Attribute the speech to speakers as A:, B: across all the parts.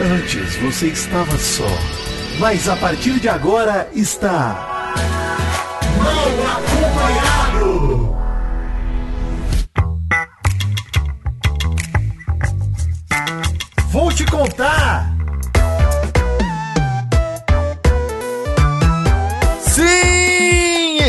A: Antes você estava só, mas a partir de agora está. Mal acompanhado! Vou te contar!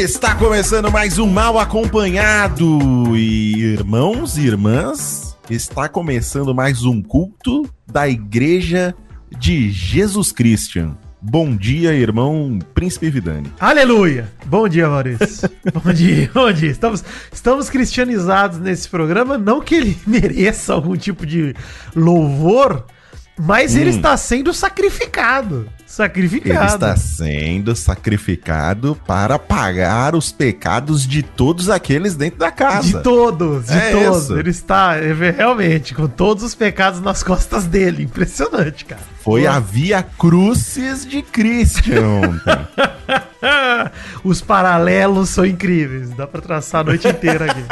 B: Está começando mais um Mal Acompanhado. E irmãos e irmãs, está começando mais um culto da Igreja de Jesus Christian. Bom dia, irmão Príncipe Vidani.
C: Aleluia! Bom dia, Maurício. bom dia, bom dia. Estamos, estamos cristianizados nesse programa, não que ele mereça algum tipo de louvor, mas ele
B: Hum.
C: está sendo sacrificado. Sacrificado.
B: Ele está sendo sacrificado para pagar os pecados de todos aqueles dentro da casa.
C: De todos, de
B: É
C: todos.
B: isso.
C: Ele está, é, realmente, com todos os pecados nas costas dele. Impressionante, cara.
B: Foi a via crucis de Christian.
C: Os paralelos são incríveis. Dá pra traçar a noite inteira aqui.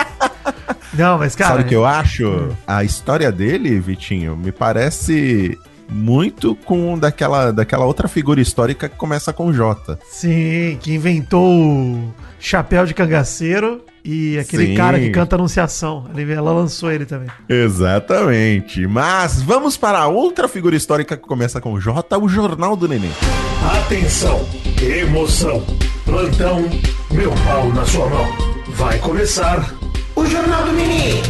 C: Não, mas, cara.
B: Sabe o que eu acho? A história dele, Vitinho, me parece muito com daquela, daquela outra figura histórica que começa com J.
C: Sim, que inventou o chapéu de cangaceiro e aquele
B: Sim.
C: cara que canta Anunciação. Ele- Ela lançou ele também.
B: Exatamente. Mas vamos para a outra figura histórica que começa com J, o Jornal do Neném.
A: Atenção, emoção, plantão, meu pau na sua mão. Vai começar o Jornal do Nenê.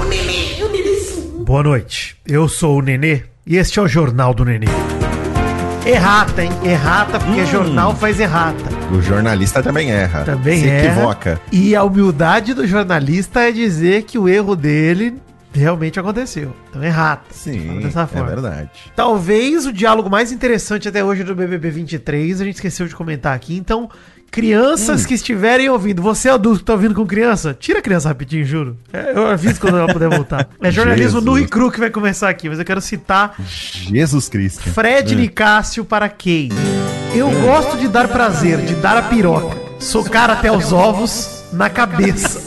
A: O Nenê, o Nenê.
C: Boa noite, eu sou o Nenê e este é o Jornal do Nenê. Errata, hein? Errata, porque
B: Hum.
C: jornal faz errata.
B: O jornalista também erra.
C: Também
B: Se
C: erra.
B: equivoca.
C: E a humildade do jornalista é dizer que o erro dele realmente aconteceu. Então errata.
B: Sim,
C: dessa
B: é
C: forma.
B: verdade.
C: Talvez o diálogo mais interessante até hoje do BBB 23, a gente esqueceu de comentar aqui. Então, crianças
B: Hum.
C: que estiverem ouvindo, você é adulto que tá ouvindo com criança, tira a criança rapidinho, juro. É, eu aviso quando ela puder voltar. É jornalismo
B: Jesus.
C: nu e cru que vai começar aqui, mas eu quero citar
B: Jesus Cristo.
C: Fred Nicásio para Kay. Eu gosto de dar prazer, de dar a piroca. Socar até os ovos na cabeça.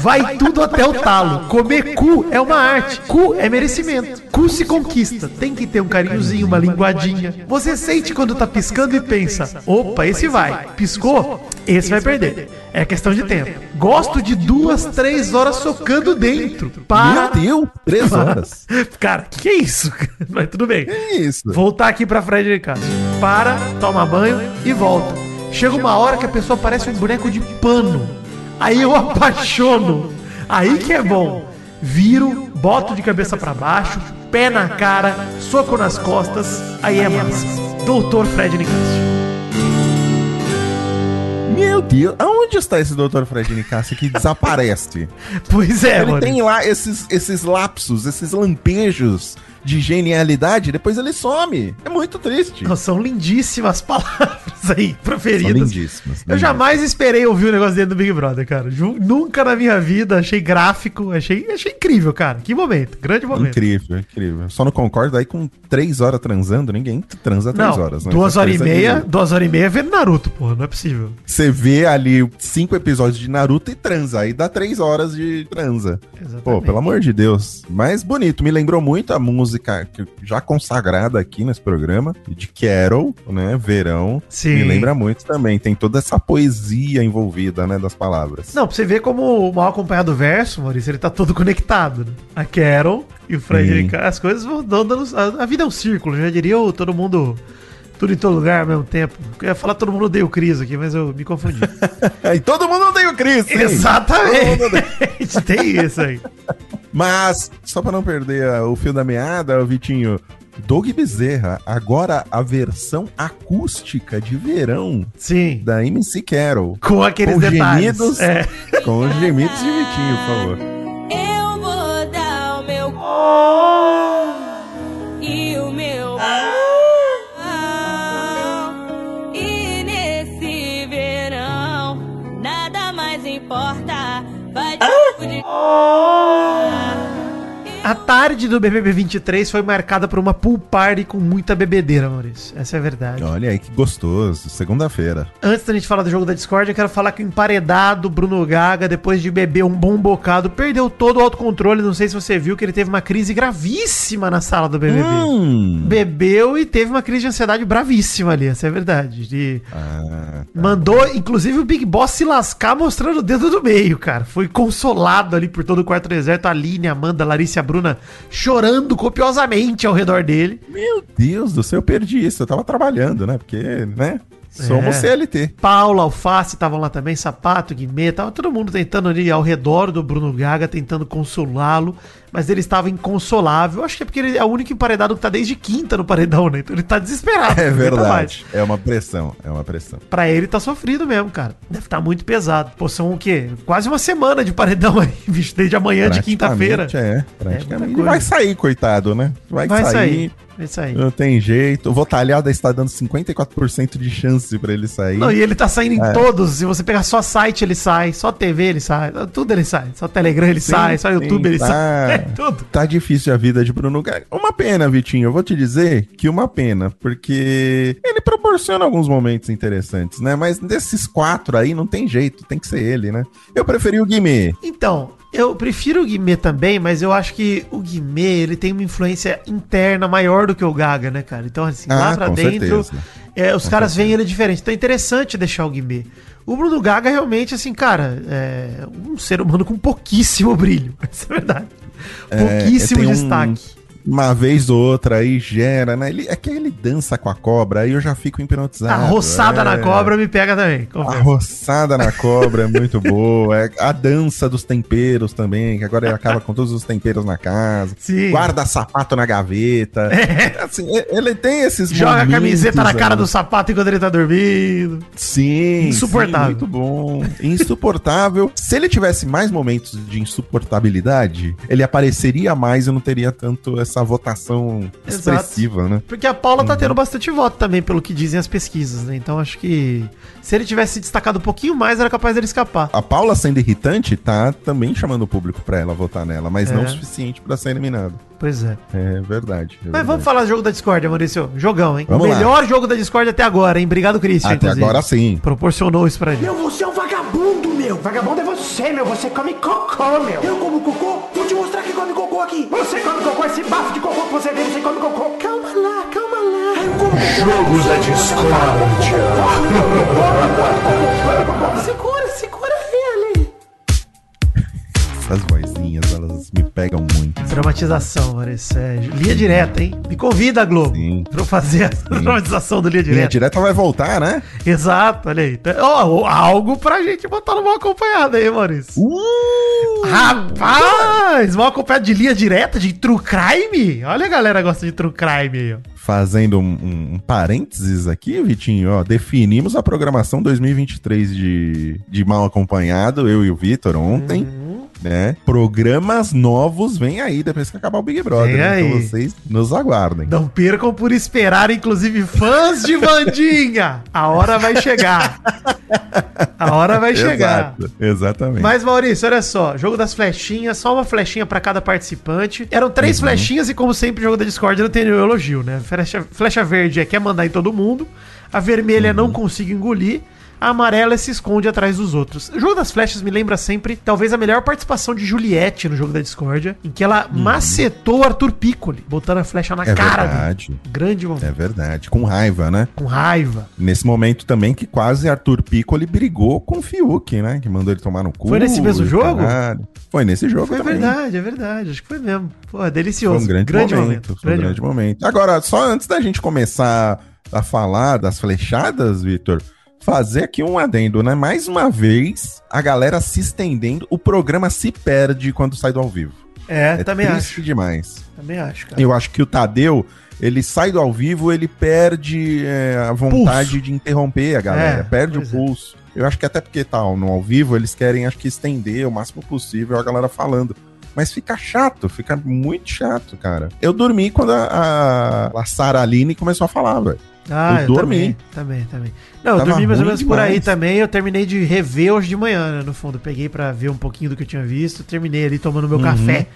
C: Vai tudo até o talo. Comer cu é uma arte. Cu é merecimento. Cu se conquista. Tem que ter um carinhozinho, uma linguadinha. Você sente quando tá piscando e pensa: opa, esse vai. Piscou? Esse vai perder. É questão de tempo. Gosto de duas, três horas socando dentro. Para.
B: Meu Deus, três horas.
C: Cara, que, é isso? Mas tudo bem.
B: Que isso?
C: Voltar aqui pra Fred Cássio. Para, toma banho e volta. Chega uma hora que a pessoa parece um boneco de pano. Aí eu apaixono. Aí que é bom. Viro, boto de cabeça pra baixo, pé na cara, soco nas costas, aí é massa. Doutor Fred Nicásio.
B: Meu Deus, aonde está esse Dr. Fred Nicásio que desaparece?
C: Pois é,
B: ele
C: mano.
B: tem lá esses, esses lapsos, esses lampejos de genialidade, depois ele some. É muito triste.
C: Não, São lindíssimas palavras aí,
B: São
C: proferidas.
B: lindíssimas.
C: Eu jamais esperei ouvir um negócio dentro do Big Brother, cara. Nunca na minha vida achei gráfico, achei, achei incrível, cara. Que momento, grande momento.
B: Incrível, incrível. Só não concordo aí com três horas transando, ninguém transa três
C: Não,
B: horas. né?
C: duas horas e
B: coisa
C: meia, duas horas e meia vendo Naruto, porra, não é possível.
B: Você vê ali cinco episódios de Naruto e transa. Aí dá três horas de transa.
C: Exatamente.
B: Pô, pelo amor de Deus. Mas bonito, me lembrou muito a música que já consagrada aqui nesse programa, de Carol, né? Verão.
C: Sim.
B: Me lembra muito também. Tem toda essa poesia envolvida, né? Das palavras.
C: Não, pra você ver como o mal acompanhado verso, Maurício, ele tá todo conectado, né? A Carol e o Fred
B: Sim.
C: Nicásio, as coisas vão dando. A, a vida é um círculo, já diria o todo mundo. Tudo em todo lugar ao mesmo tempo. Eu ia falar todo mundo odeia o Cris aqui, mas eu me confundi.
B: e todo mundo odeia o hein?
C: Exatamente. Tem isso aí.
B: Mas, só pra não perder o fio da meada, Vitinho, Doug Bezerra, agora a versão acústica de verão
C: Sim.
B: da MC Carol.
C: Com aqueles
B: Com
C: detalhes.
B: gemidos.
C: É.
B: Com os gemidos de Vitinho, por favor.
C: A tarde do BBB 23 foi marcada por uma pool party com muita bebedeira, Maurício. Essa é a verdade.
B: Olha aí que gostoso. Segunda-feira.
C: Antes da gente falar do jogo da Discord, eu quero falar que o emparedado Bruno Gaga, depois de beber um bom bocado, perdeu todo o autocontrole. Não sei se você viu que ele teve uma crise gravíssima na sala do BBB.
B: Hum.
C: Bebeu e teve uma crise de ansiedade bravíssima ali, essa é a verdade. De-
B: Ah,
C: Mandou, inclusive, o Big Boss se lascar mostrando o dedo do meio, cara. Foi consolado ali por todo o quarto do exército. A Aline, Amanda, Larissa e a Bruna chorando copiosamente ao redor dele.
B: meu Deus do céu, eu perdi isso. Eu tava trabalhando, né? Porque, né? Somos
C: É.
B: CLT.
C: Paula, Alface estavam lá também, Sapato, Guimê, tava todo mundo tentando ali ao redor do Bruno Gaga, tentando consolá-lo, mas ele estava inconsolável. Acho que é porque ele é o único emparedado que tá desde quinta no paredão, né? Então ele tá desesperado.
B: É
C: mais.
B: verdade. É uma pressão. É uma pressão.
C: Pra ele tá sofrido mesmo, cara. Deve estar muito pesado. Pô, são o quê? Quase uma semana de paredão aí, bicho, desde amanhã de quinta-feira.
B: É,
C: muita
B: praticamente.
C: Coisa.
B: vai sair, coitado, né? Vai,
C: Vai
B: sair.
C: sair. Vai sair.
B: Não tem jeito. O Votalhada está dando 54% de chance pra ele sair.
C: Não, e ele tá saindo em
B: É.
C: todos. Se você pegar só site, ele sai. Só TV, ele sai. Tudo ele sai. Só Telegram, ele
B: Sim,
C: sai. Só
B: sim,
C: YouTube, ele
B: tá.
C: sai. É tudo.
B: Tá difícil a vida de Bruno Gaga. Uma pena, Vitinho. Eu vou te dizer que uma pena, porque ele proporciona alguns momentos interessantes, né? Mas desses quatro aí não tem jeito, tem que ser ele, né? Eu preferi o Guimê.
C: Então, eu prefiro o Guimê também, mas eu acho que o Guimê, ele tem uma influência interna maior do que o Gaga, né, cara? Então, assim, lá
B: Ah,
C: pra
B: com
C: dentro,
B: certeza.
C: é, os caras veem ele diferente. Então é interessante deixar o Guimê. O Bruno Gaga realmente, assim, cara, é um ser humano com pouquíssimo brilho. Isso é verdade. Pouquíssimo
B: um-
C: destaque.
B: Uma vez ou outra aí gera, né? Ele, é que ele dança com a cobra, aí eu já fico hipnotizado.
C: A roçada
B: é.
C: na cobra me pega também.
B: A
C: confesso.
B: roçada na cobra é muito boa. É a dança dos temperos também, que agora ele acaba com todos os temperos na casa.
C: Sim.
B: Guarda sapato na gaveta. Assim, e- ele tem esses
C: Joga a camiseta na cara do sapato enquanto ele tá dormindo.
B: Sim.
C: Insuportável.
B: sim, muito bom. Insuportável. Se ele tivesse mais momentos de insuportabilidade, ele apareceria mais e não teria tanto essa votação
C: Exato.
B: expressiva, né?
C: Porque a Paula
B: Uhum.
C: tá tendo bastante voto também, pelo que dizem as pesquisas, né? Então acho que se ele tivesse se destacado um pouquinho mais, era capaz dele escapar.
B: A Paula sendo irritante tá também chamando o público pra ela votar nela, mas
C: É.
B: não o suficiente pra ser eliminado.
C: Pois é.
B: É verdade. é
C: Mas
B: verdade.
C: vamos falar do jogo da Discord, Maurício. Jogão, hein?
B: Vamos
C: o
B: lá.
C: melhor jogo da Discord até agora, hein? Obrigado, Christian.
B: Até
C: inclusive.
B: agora sim.
C: Proporcionou isso pra gente.
D: Meu, você é um vagabundo, meu. Vagabundo é você, meu. Você come cocô, meu. Eu como cocô? Vou te mostrar que come cocô aqui. Você come cocô, esse bafo de cocô que você tem, você come cocô. Calma lá, calma lá. Eu como.
A: Jogos da discórdia.
D: Segura,
B: Essas vozinhas, elas me pegam muito.
C: Dramatização, Maurício. É, linha direta, hein? Me convida, Globo,
B: Sim.
C: pra eu fazer a dramatização do linha
B: Linha
C: direta.
B: direta vai voltar, né?
C: Exato, olha aí. Então, ó, algo pra gente botar no mal acompanhado aí, Maurício.
B: Uh!
C: Rapaz, mal acompanhado de linha direta, de true crime? Olha a galera gosta de true crime aí, ó.
B: Fazendo um, um- um parênteses aqui, Vitinho, ó, definimos a programação 2023 de, de Mal Acompanhado, eu e o Vitor, ontem,
C: Uhum.
B: Né? Programas novos vêm aí depois que acabar o Big Brother, né? então vocês nos aguardem.
C: Não percam por esperar, inclusive, fãs de Vandinha. A hora vai chegar. A hora vai chegar.
B: Exato, exatamente.
C: Mas, Maurício, olha só. Jogo das flechinhas, só uma flechinha pra cada participante. Eram três
B: Uhum.
C: flechinhas e, como sempre, o jogo da Discord não tem nenhum elogio, né? Flecha, flecha verde é quer mandar em todo mundo. A vermelha
B: Uhum.
C: não consigo engolir. A amarela é se esconde atrás dos outros. O jogo das flechas me lembra sempre, talvez, a melhor participação de Juliette no jogo da Discordia, em que ela macetou o Arthur Piccoli, botando a flecha na.
B: É
C: cara
B: verdade.
C: dele. Grande momento.
B: É verdade, com raiva, né?
C: Com raiva.
B: Nesse momento também que quase Arthur Piccoli brigou com o Fiuk, né? Que mandou ele tomar no cu.
C: Foi nesse mesmo jogo?
B: caralho. Foi nesse jogo
C: Foi
B: também.
C: verdade, é verdade. Acho que foi mesmo. Pô, é
B: Foi
C: delicioso.
B: um grande, momento. Foi um grande momento. Agora, só antes da gente começar a falar das flechadas, Vitor, fazer aqui um adendo, né? Mais uma vez, a galera se estendendo, o programa se perde quando sai do ao vivo.
C: É,
B: É
C: também
B: triste
C: acho.
B: demais.
C: Também acho, cara.
B: Eu acho que o Tadeu, ele sai do ao vivo, ele perde é, a vontade
C: Pulso.
B: de interromper a galera,
C: É,
B: perde o
C: é.
B: pulso. Eu acho que até porque tá no ao vivo, eles querem, acho que, estender o máximo possível a galera falando. Mas fica chato, fica muito chato, cara. Eu dormi quando a, a, a Sara Aline começou a falar, velho.
C: Ah,
B: eu dormi.
C: Também, também, também. Não, eu
B: Tava
C: dormi mais ou menos por aí também. Eu terminei de rever hoje de manhã, né? No fundo, peguei pra ver um pouquinho do que eu tinha visto. Terminei ali tomando
B: Uhum.
C: meu café.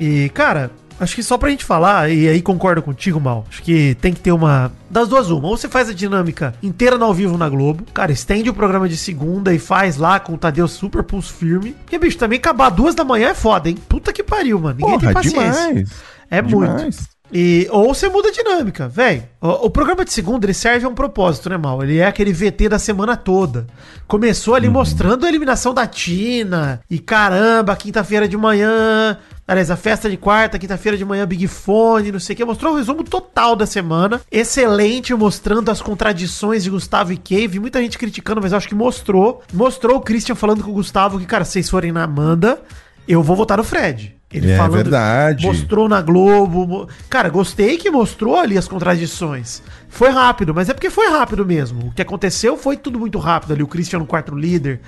C: E, cara, acho que só pra gente falar, e aí concordo contigo, Mal, acho que tem que ter uma. Das duas, uma. Ou você faz a dinâmica inteira no ao vivo na Globo, cara, estende o programa de segunda e faz lá com o Tadeu super pulso firme. Porque, bicho, também acabar duas da manhã é foda, hein? Puta que pariu, mano. Ninguém tem paciência.
B: demais.
C: É
B: demais.
C: muito. E, ou você muda a dinâmica, velho. O, o programa de segunda ele serve a um propósito, né, Mal? Ele é aquele VT da semana toda. Começou ali mostrando a eliminação da Tina. E caramba, quinta-feira de manhã. Aliás, a festa de quarta, quinta-feira de manhã, Big Fone, não sei o que. Mostrou o resumo total da semana. Excelente, mostrando as contradições de Gustavo e Cave. Muita gente criticando, mas eu acho que mostrou. Mostrou o Christian falando com o Gustavo que, cara, se vocês forem na Amanda, eu vou votar no Fred. Ele
B: É verdade.
C: Mostrou na Globo. Cara, gostei que mostrou ali as contradições. Foi rápido, mas é porque foi rápido mesmo. O que aconteceu foi tudo muito rápido ali. O Christian no quarto líder.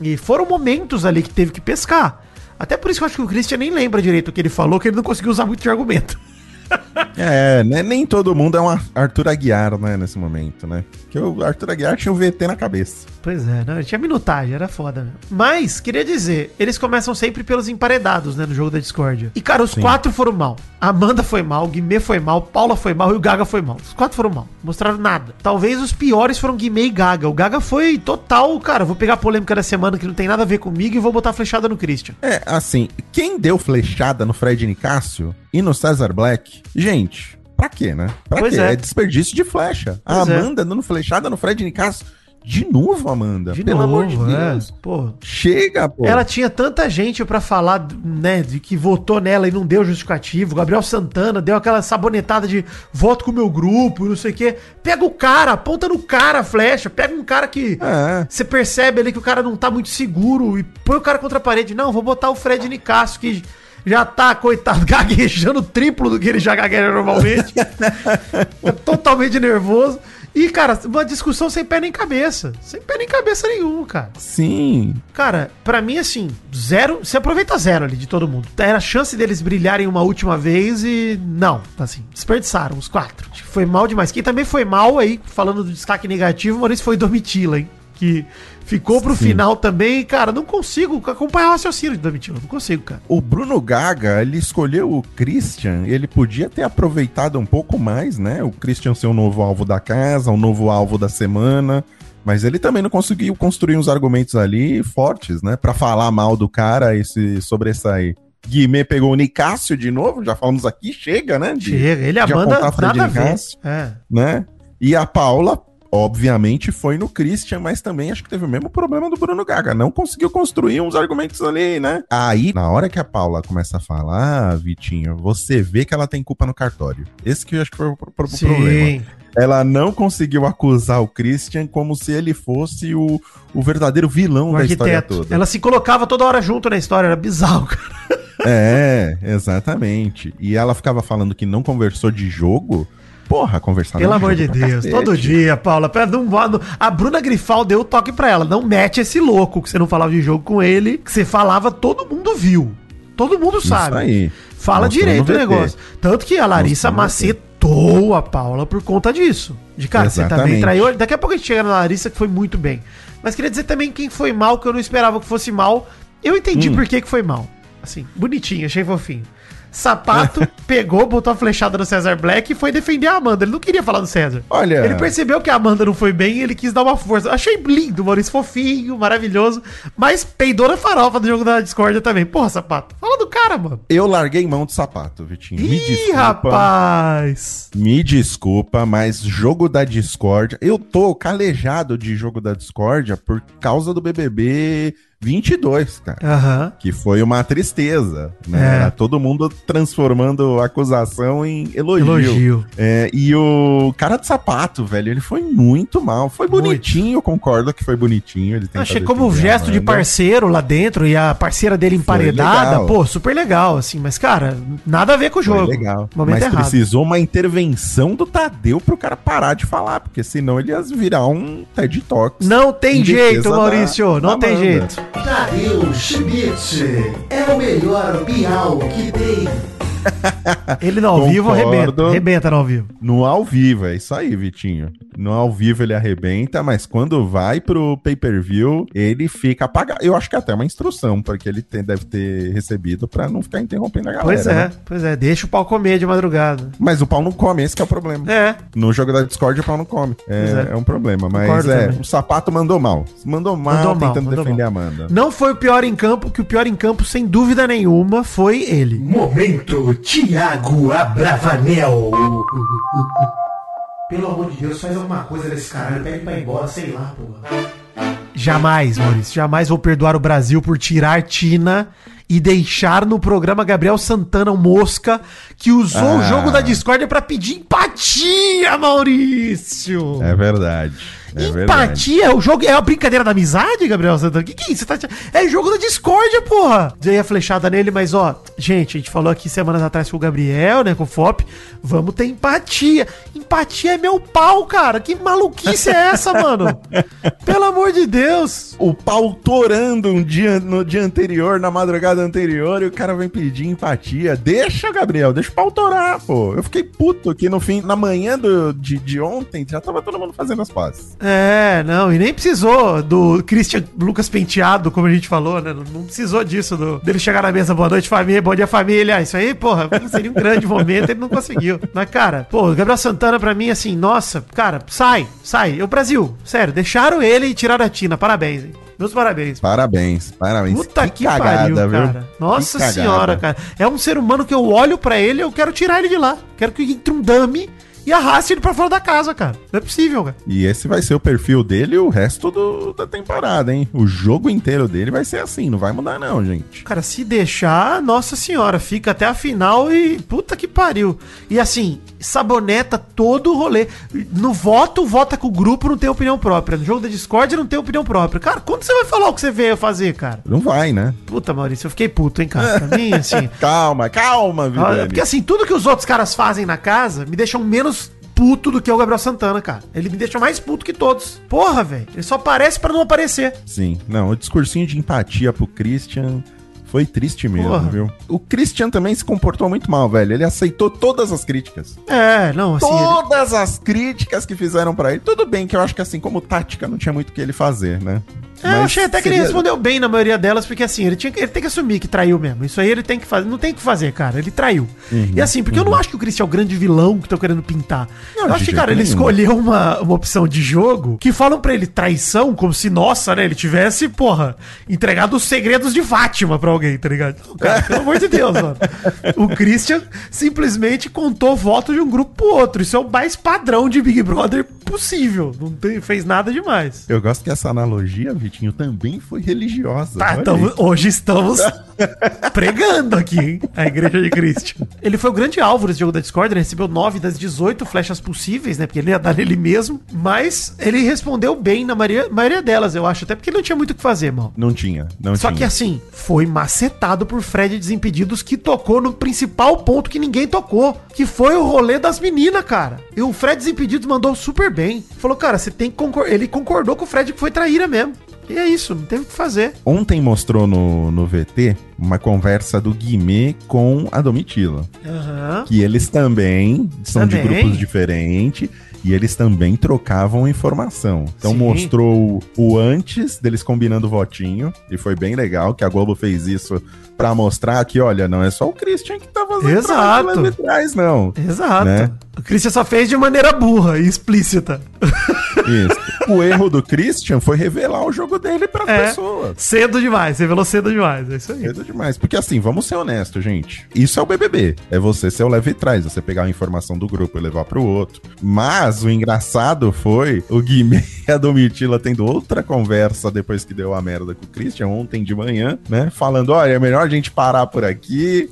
C: E foram momentos ali que teve que pescar. Até por isso que eu acho que o Christian nem lembra direito o que ele falou, que ele não conseguiu usar muito de argumento.
B: É, né, nem todo mundo é um Arthur Aguiar, né, nesse momento, né? Porque o Arthur Aguiar tinha o VT na cabeça.
C: Pois é, não, tinha minutagem, era foda mesmo. Mas, queria dizer, eles começam sempre pelos emparedados, né, no jogo da Discord. E, cara, os
B: Sim.
C: quatro foram mal. A Amanda foi mal, o Guimê foi mal, Paula foi mal e o Gaga foi mal. Os quatro foram mal. Mostraram nada. Talvez os piores foram Guimê e Gaga. O Gaga foi total, cara, vou pegar a polêmica da semana que não tem nada a ver comigo e vou botar flechada no Christian.
B: É, assim, quem deu flechada no Fred Nicásio e no Cesar Black, gente, pra quê, né? Pra
C: Pois
B: quê?
C: é.
B: É. desperdício de flecha. a
C: Pois é.
B: Amanda dando flechada no Fred Nicásio. De novo, Amanda.
C: De
B: pelo
C: novo,
B: amor de Deus.
C: é. Pô,
B: Chega, pô.
C: Ela tinha tanta gente pra falar, né, de que votou nela e não deu justificativo. Gabriel Santana deu aquela sabonetada de voto com o meu grupo, não sei o quê. Pega o cara, aponta no cara a flecha. Pega um cara que
B: É.
C: você percebe ali que o cara não tá muito seguro e põe o cara contra a parede. Não, vou botar o Fred Nicasso que já tá, coitado, gaguejando o triplo do que ele já gagueja normalmente. é totalmente nervoso. E, cara, uma discussão sem pé nem cabeça. Sem pé nem cabeça nenhum, cara.
B: Sim.
C: Cara, pra mim, assim, zero. Você aproveita zero ali de todo mundo. Era a chance deles brilharem uma última vez e. Não, assim, desperdiçaram os quatro. Foi mal demais. Quem também foi mal aí, falando do destaque negativo, Maurício foi Domitila, hein? Que ficou pro
B: Sim.
C: final também. Cara, não consigo acompanhar o raciocínio de Domitila. Não consigo, cara.
B: O Bruno Gaga, ele escolheu o Christian, ele podia ter aproveitado um pouco mais, né? O Christian ser o novo alvo da casa, o novo alvo da semana. Mas ele também não conseguiu construir uns argumentos ali fortes, né? Pra falar mal do cara e se sobressair. Guimê pegou o Nicásio de novo, já falamos aqui, chega, né? De-
C: Chega, ele a
B: de
C: Amanda, nada a ver.
B: Nicásio.
C: É.
B: né? E a Paula, obviamente, foi no Christian, mas também acho que teve o mesmo problema do Bruno Gaga. Não conseguiu construir uns argumentos ali, né? Aí, na hora que a Paula começa a falar, Vitinho, você vê que ela tem culpa no cartório. Esse que eu acho que foi o, pro-
C: Sim.
B: problema. Ela não conseguiu acusar o Christian como se ele fosse o, o verdadeiro vilão
C: O
B: da história
C: arquiteto.
B: toda.
C: Ela se colocava toda hora junto na história, era bizarro, cara.
B: É, exatamente. E ela ficava falando que não conversou de jogo. Porra, conversar
C: Pelo amor de Deus, todo dia, Paula. Pera, não, não- a Bruna Grifal deu o toque pra ela. Não mete esse louco que você não falava de jogo com ele, que você falava, todo mundo viu. Todo mundo sabe.
B: Isso aí.
C: Fala
B: Mostrou
C: direito o negócio. Tanto que a Larissa
B: Mostrou
C: macetou a Paula por conta disso. De cara, você também
B: Exatamente.
C: traiu. Daqui a pouco a gente chega na Larissa, que foi muito bem. Mas queria dizer também quem foi mal, que eu não esperava que fosse mal. Eu entendi
B: Hum.
C: por que, que foi mal. Assim, bonitinho, achei fofinho. Sapato pegou, botou a flechada no Cesar Black e foi defender a Amanda. Ele não queria falar do César.
B: Olha.
C: Ele percebeu que a Amanda não foi bem e ele quis dar uma força. Achei lindo, Maurício, fofinho, maravilhoso. Mas peidou na farofa do jogo da Discordia também. Porra, sapato. Fala do cara, mano.
B: Eu larguei mão do sapato, Vitinho. Me
C: Ih,
B: desculpa.
C: rapaz.
B: Me desculpa, mas jogo da Discord. Eu tô calejado de jogo da Discordia por causa do BBB 22, cara.
C: Aham.
B: Que foi uma tristeza, né?
C: É.
B: Todo mundo transformando acusação em elogio.
C: Elogio.
B: É, e o cara de sapato, velho, ele foi muito mal. Foi
C: Muito.
B: bonitinho, eu concordo que foi bonitinho. Ele
C: Achei como um gesto de
B: Amanda.
C: parceiro lá dentro e a parceira dele emparedada. Pô, super legal, assim. Mas, cara, nada a ver com o
B: Foi
C: jogo.
B: legal.
C: Momento
B: Mas
C: errado.
B: precisou uma intervenção do Tadeu pro cara parar de falar, porque senão ele ia virar um TED Talks.
C: Não tem
B: Em
C: jeito, Maurício.
B: da-
C: não
B: da
C: tem jeito.
A: Tadeu Schmidt é o melhor Bial que tem.
C: Ele no ao vivo
B: Concordo.
C: arrebenta. Arrebenta no ao vivo.
B: No ao vivo, é isso aí, Vitinho. No ao vivo ele arrebenta, mas quando vai pro pay-per-view, ele fica apagado. Eu acho que é até uma instrução, porque ele tem- deve ter recebido pra não ficar interrompendo a galera.
C: Pois é,
B: né?
C: pois é. Deixa o pau comer de madrugada.
B: Mas o pau não come, esse que é o problema.
C: É.
B: No jogo da Discord o pau não come. É,
C: é.
B: é um problema. Mas
C: Concordo
B: é,
C: também.
B: o sapato mandou mal. Mandou mal
C: Mandou mal,
B: tentando
C: mandou
B: defender
C: mal.
B: a Amanda.
C: Não foi o pior em campo, que o pior em campo, sem dúvida nenhuma, foi ele.
A: Momento Tiago Abravanel.
D: Pelo amor de Deus, faz alguma coisa desse caralho. Pede pra ir embora, sei lá, porra.
C: Jamais, Maurício, jamais vou perdoar o Brasil por tirar Tina e deixar no programa Gabriel Santana, o Mosca, que usou o
B: Ah.
C: jogo da discórdia pra pedir empatia, Maurício.
B: É verdade. É verdade.
C: Empatia? O jogo é a brincadeira da amizade, Gabriel Santana? Que que é isso? Tá- É jogo da discórdia, porra! Dei a flechada nele, mas ó, gente, a gente falou aqui semanas atrás com o Gabriel, né, com o FOP, vamos ter empatia. Empatia é meu pau, cara. Que maluquice é essa, mano? Pelo amor de Deus.
B: O pau torando um dia, no dia anterior, na madrugada anterior, e o cara vem pedir empatia. Deixa, Gabriel, deixa o pau torar, pô. Eu fiquei puto que no fim, na manhã do, de, de ontem, já tava todo mundo fazendo as pazes.
C: É, não, e nem precisou do Christian Lucas Penteado, como a gente falou, né? Não, não precisou disso, do, dele chegar na mesa, boa noite, família, bom dia, família. Isso aí, porra, seria um grande momento, ele não conseguiu. Mas, cara, pô, o Gabriel Santana, pra mim, assim, nossa, cara, sai, sai. O Brasil, sério, deixaram ele e tiraram a Tina. Parabéns, hein? Meus parabéns.
B: Parabéns, parabéns.
C: Puta que, pariu, cara. Nossa
B: Que cagada.
C: senhora, cara. É um ser humano que eu olho pra ele eu quero tirar ele de lá. Quero que entre um dummy e arraste ele pra fora da casa, cara. Não é possível, cara.
B: E esse vai ser o perfil dele o resto do- da temporada, hein? O jogo inteiro dele vai ser assim, não vai mudar não, gente.
C: Cara, se deixar, nossa senhora, fica até a final e puta que pariu. E assim, saboneta todo o rolê. No voto, vota com o grupo, não tem opinião própria. No jogo da Discord, não tem opinião própria. Cara, quando você vai falar o que você veio fazer, cara?
B: Não vai, né?
C: Puta, Maurício, eu fiquei puto, hein, cara. Pra mim, assim.
B: Calma, calma, Vidani.
C: porque assim, tudo que os outros caras fazem na casa me deixam menos puto do que o Gabriel Santana, cara. Ele me deixa mais puto que todos. Porra, velho. Ele só aparece pra não aparecer.
B: Sim, não, o discursinho de empatia pro Christian foi triste mesmo,
C: Porra.
B: viu? O Christian também se comportou muito mal, velho. Ele aceitou todas as críticas.
C: É, não, assim. ele-
B: Todas as críticas que fizeram pra ele. Tudo bem que eu acho que assim, como tática, não tinha muito o que ele fazer, né?
C: É, eu achei até que ele respondeu bem na maioria delas, porque assim, ele, tinha, ele tem que assumir que traiu mesmo. Isso aí ele tem que fazer. Não tem o que fazer, cara. Ele traiu. e assim, porque eu não acho que o Christian é o grande vilão que estão querendo pintar.
B: Não,
C: eu acho que, cara, ele
B: nenhum.
C: escolheu uma, uma opção de jogo que falam pra ele traição, como se, nossa, né, ele tivesse, porra, entregado os segredos de Fátima pra alguém, tá ligado? Não, cara, pelo amor de Deus, mano. O Christian simplesmente contou voto de um grupo pro outro. Isso é o mais padrão de Big Brother possível. Não tem- fez nada demais.
B: Eu gosto que essa analogia, Vitinho, também foi religiosa.
C: Tá, tamo-
B: aí.
C: hoje estamos pregando aqui, hein? A igreja de Cristo. Ele foi o grande alvo desse jogo da Discord, ele recebeu 9 das 18 flechas possíveis, né? Porque ele ia dar nele mesmo. Mas ele respondeu bem na maioria, maioria delas, eu acho. Até porque ele não tinha muito o que fazer, mal.
B: Não tinha, não
C: Só
B: tinha.
C: que assim, foi macetado por Fred Desimpedidos que tocou no principal ponto que ninguém tocou, que foi o rolê das meninas, cara. E o Fred Desimpedidos mandou super bem. Falou, cara, você tem que concordar. Ele concordou com o Fred que foi traíra mesmo. E é isso, não teve o que fazer.
B: Ontem mostrou no, no VT uma conversa do Guimê com a Domitila.
C: Aham.
B: Que eles também são de
C: Também.
B: grupos diferentes e eles também trocavam informação. Então
C: Sim.
B: mostrou o, o antes deles combinando o votinho e foi bem legal que a Globo fez isso pra mostrar que, olha, não é só o Christian que tá fazendo
C: Exato.
B: trás, não.
C: Exato.
B: Né?
C: O Christian só fez de maneira burra e explícita.
B: Isso. o erro do Christian foi revelar o jogo dele pras
C: É.
B: pessoas.
C: Cedo demais, revelou cedo demais. É isso aí.
B: Cedo demais. Porque assim, vamos ser honestos, gente. Isso é o BBB. É você ser o leve e. Você pegar a informação do grupo e levar pro outro. Mas o engraçado foi o Guimê e a Domitila tendo outra conversa depois que deu a merda com o Christian ontem de manhã, né? Falando: olha, é melhor a gente parar por aqui.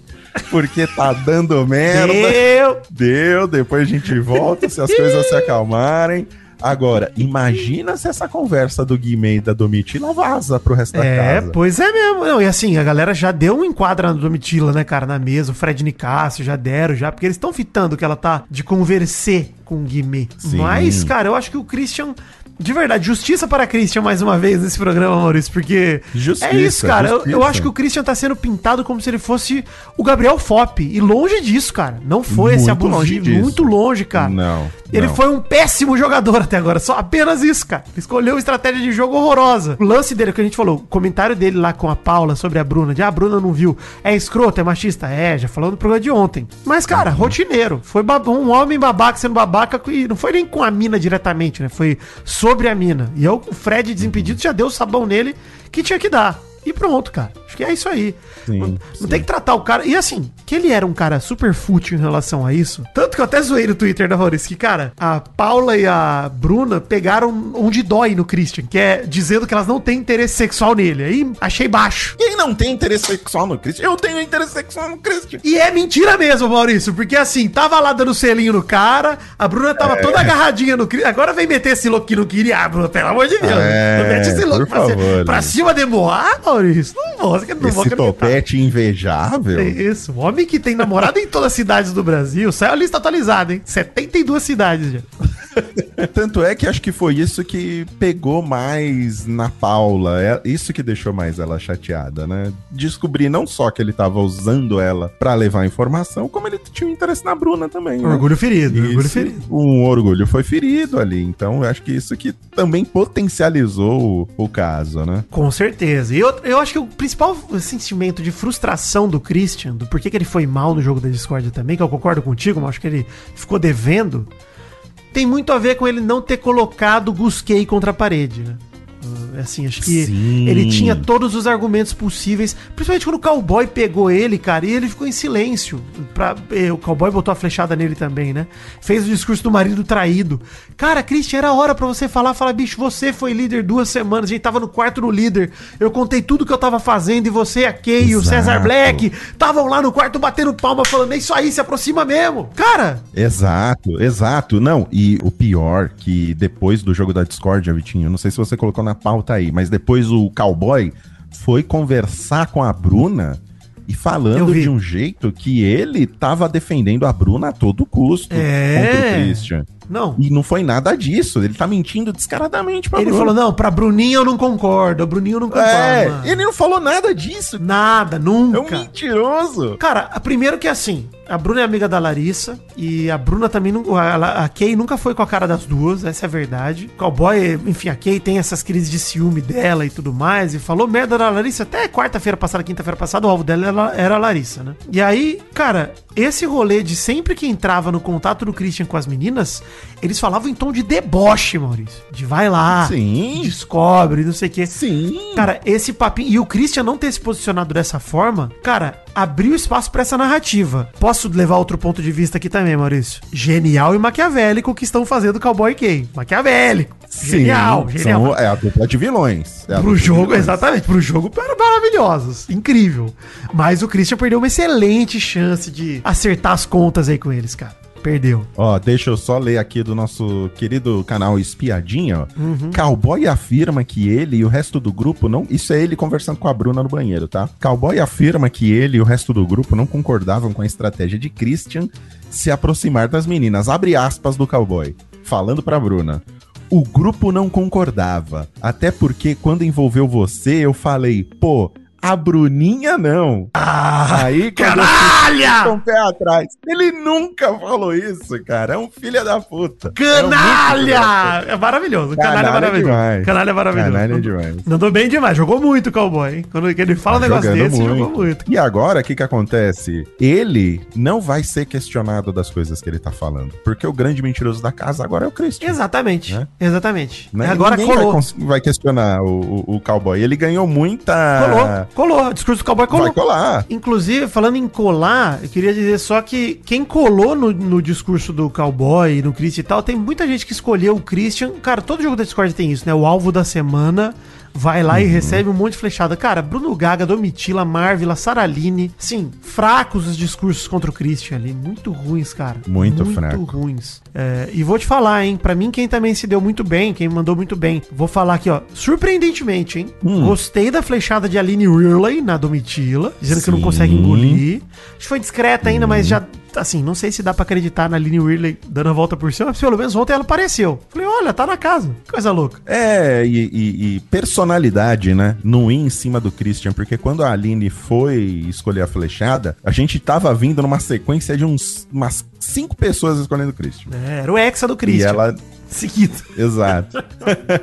B: Porque tá dando merda.
C: Eu...
B: Deu, depois a gente volta se as coisas se acalmarem. Agora, imagina se essa conversa do Guimê e da Domitila vaza pro resto da
C: É,
B: casa.
C: pois é mesmo. Não, e assim, a galera já deu um enquadro na Domitila, né, cara, na mesa. O Fred Nicásio já deram, já, porque eles estão fitando que ela tá de conversar com o Guimê.
B: Sim.
C: Mas, cara, eu acho que o Christian De verdade, justiça para Christian mais uma vez nesse programa, Maurício, porque
B: Justiça,
C: é isso, cara. Eu, eu acho que o Christian tá sendo pintado como se ele fosse o Gabriel Fop. E longe disso, cara. Não foi esse
B: Muito longe
C: abusivo, muito longe, cara.
B: Não,
C: Ele
B: não.
C: foi um péssimo jogador até agora, só apenas isso, cara. Ele escolheu uma estratégia de jogo horrorosa. O lance dele, que a gente falou, o comentário dele lá com a Paula sobre a Bruna, de ah, a Bruna não viu. É escroto, é machista? É, já falou no programa de ontem. Mas, cara,
B: Uhum.
C: rotineiro. Foi um homem babaca sendo babaca e não foi nem com a mina diretamente, né? Foi sobre a mina. E eu, o Fred desimpedido já deu o sabão nele que tinha que dar. E pronto, cara. Acho que é isso aí.
B: Sim,
C: não não
B: sim.
C: tem que tratar o cara. E assim, que ele era um cara super fútil em relação a isso. Tanto que eu até zoei no Twitter da Maurício que, cara, a Paula e a Bruna pegaram onde dói no Christian, que é dizendo que elas não têm interesse sexual nele. Aí achei baixo.
B: Quem não tem interesse sexual no Christian? Eu tenho interesse sexual no Christian.
C: E é mentira mesmo, Maurício, porque assim, tava lá dando selinho no cara, a Bruna tava toda agarradinha no Christian. Agora vem meter esse louco que não queria, ah, Bruna, pelo amor de Deus.
B: É,
C: não mete esse louco pra,
B: favor,
C: pra
B: né?
C: cima de Moá, Maurício. Não vou, você não vou
B: Esse
C: acreditar.
B: topete invejável.
C: É isso. O homem que tem namorada em todas as cidades do Brasil. Saiu a lista atualizada, hein? 72 cidades já.
B: Tanto é que acho que foi isso que pegou mais na Paula. É isso que deixou mais ela chateada, né? Descobrir não só que ele tava usando ela pra levar informação, como ele tinha um interesse na Bruna também. né?
C: Orgulho ferido, orgulho
B: Isso,
C: ferido.
B: Um orgulho foi ferido ali. Então, eu acho que isso que também potencializou o, o caso, né?
C: Com certeza. E eu, eu acho que o principal sentimento de frustração do Christian, do porquê que ele foi mal no jogo da Discord também, que eu concordo contigo, mas acho que ele ficou devendo, tem muito a ver com ele não ter colocado Gusquei contra a parede, né? Uh, Assim, acho que
B: Sim.
C: ele tinha todos os argumentos possíveis, principalmente quando o cowboy pegou ele, cara, e ele ficou em silêncio. Pra, eh, o cowboy botou a flechada nele também, né? Fez o discurso do marido traído. Cara, Christian, era hora pra você falar, falar, bicho, você foi líder duas semanas, a gente tava no quarto no líder, eu contei tudo que eu tava fazendo e você, a Kay e o. Cesar Black estavam lá no quarto batendo palma falando, é isso aí, se aproxima mesmo. Cara,
B: Exato, exato. Não, e o pior que depois do jogo da Discord, Vitinho, não sei se você colocou na pauta aí, mas depois o cowboy foi conversar com a Bruna e falando de um jeito que ele tava defendendo a Bruna a todo custo
C: É.
B: contra o Christian.
C: Não.
B: E não foi nada disso, ele tá mentindo descaradamente pra
C: Ele
B: Bruna.
C: falou, não, pra Bruninho eu não concordo, a Bruninho eu não concordo.
B: É,
C: mano.
B: ele não falou nada disso.
C: Nada,
B: É um
C: nunca.
B: mentiroso.
C: Cara, a- primeiro que assim, a Bruna é amiga da Larissa e a Bruna também não. A, a Kay nunca foi com a cara das duas, essa é a verdade. O cowboy, enfim, a Kay tem essas crises de ciúme dela e tudo mais, e falou merda da Larissa até quarta-feira passada, quinta-feira passada, o alvo dela era, era a Larissa, né? E aí, cara, esse rolê de sempre que entrava no contato do Christian com as meninas, eles falavam em tom de deboche, Maurício. De vai lá,
B: Sim.
C: descobre, não sei o quê.
B: Sim.
C: Cara, esse papinho. E o Christian não ter se posicionado dessa forma, cara, abriu espaço pra essa narrativa. Posso levar outro ponto de vista aqui também, Maurício? Genial e maquiavélico que estão fazendo Cowboy K. Maquiavélico. genial,
B: Sim,
C: genial.
B: são- é a dupla de vilões. É
C: Pro jogo,
B: vilões.
C: exatamente, pro jogo eram maravilhosos. Incrível. Mas o Christian perdeu uma excelente chance de acertar as contas aí com eles, cara. Perdeu.
B: Ó, deixa eu só ler aqui do nosso querido canal Espiadinha.
C: Uhum.
B: Cowboy afirma que ele e o resto do grupo não. Isso é ele conversando com a Bruna no banheiro, tá? Cowboy afirma que ele e o resto do grupo não concordavam com a estratégia de Christian se aproximar das meninas. Abre aspas do cowboy. Falando pra Bruna. O grupo não concordava. Até porque quando envolveu você, eu falei, pô, a Bruninha não.
C: Ah,
B: Aí,
C: canalha!
B: com o pé atrás. Ele nunca falou isso, cara. É um filho da puta. É um muito filho da
C: Canalha! É maravilhoso. Canalha,
B: Canalha
C: é maravilhoso. Canalha é maravilhoso.
B: Canalha é demais.
C: Mandou bem demais. Jogou muito o cowboy, hein? Quando ele fala um
B: Tá
C: negócio
B: jogando
C: desse, jogou muito.
B: E agora, o que que acontece? Ele não vai ser questionado das coisas que ele tá falando. Porque o grande mentiroso da casa agora é o Christian.
C: Exatamente.
B: Né?
C: Exatamente.
B: Né?
C: Agora
B: Ninguém
C: colou.
B: Vai, vai questionar o, o- o cowboy. Ele ganhou muita.
C: Colou. Colou. O discurso do cowboy colou.
B: Vai colar.
C: Inclusive, falando em colar, eu queria dizer só que quem colou no, no discurso do cowboy, no Christian e tal, tem muita gente que escolheu o Christian. Cara, todo jogo da Discord tem isso, né? O alvo da semana vai lá e
B: Uhum.
C: recebe um monte de flechada. Cara, Bruno Gaga, Domitila, Marvila, Saraline, sim, fracos os discursos contra o Christian ali. Muito ruins, cara.
B: Muito fraco.
C: ruins. É, e vou te falar, hein? Pra mim, quem também se deu muito bem, quem mandou muito bem, vou falar aqui, ó. Surpreendentemente, hein?
B: Hum.
C: Gostei da flechada de Aline Rirley na Domitila, dizendo que não
B: Sim.
C: consegue engolir. Acho que foi discreta ainda, mas já. Assim, não sei se dá pra acreditar na Aline Rirley dando a volta por cima, mas pelo menos ontem ela apareceu. Falei, olha, tá na casa. Que Coisa louca.
B: É, e, e- e personalidade, né? Não ir em cima do Christian, porque quando a Aline foi escolher a flechada, a gente tava vindo numa sequência de uns, umas cinco pessoas escolhendo o Christian.
C: É, era o Hexa do
B: E
C: Christian.
B: ela.
C: Seguido.
B: Exato.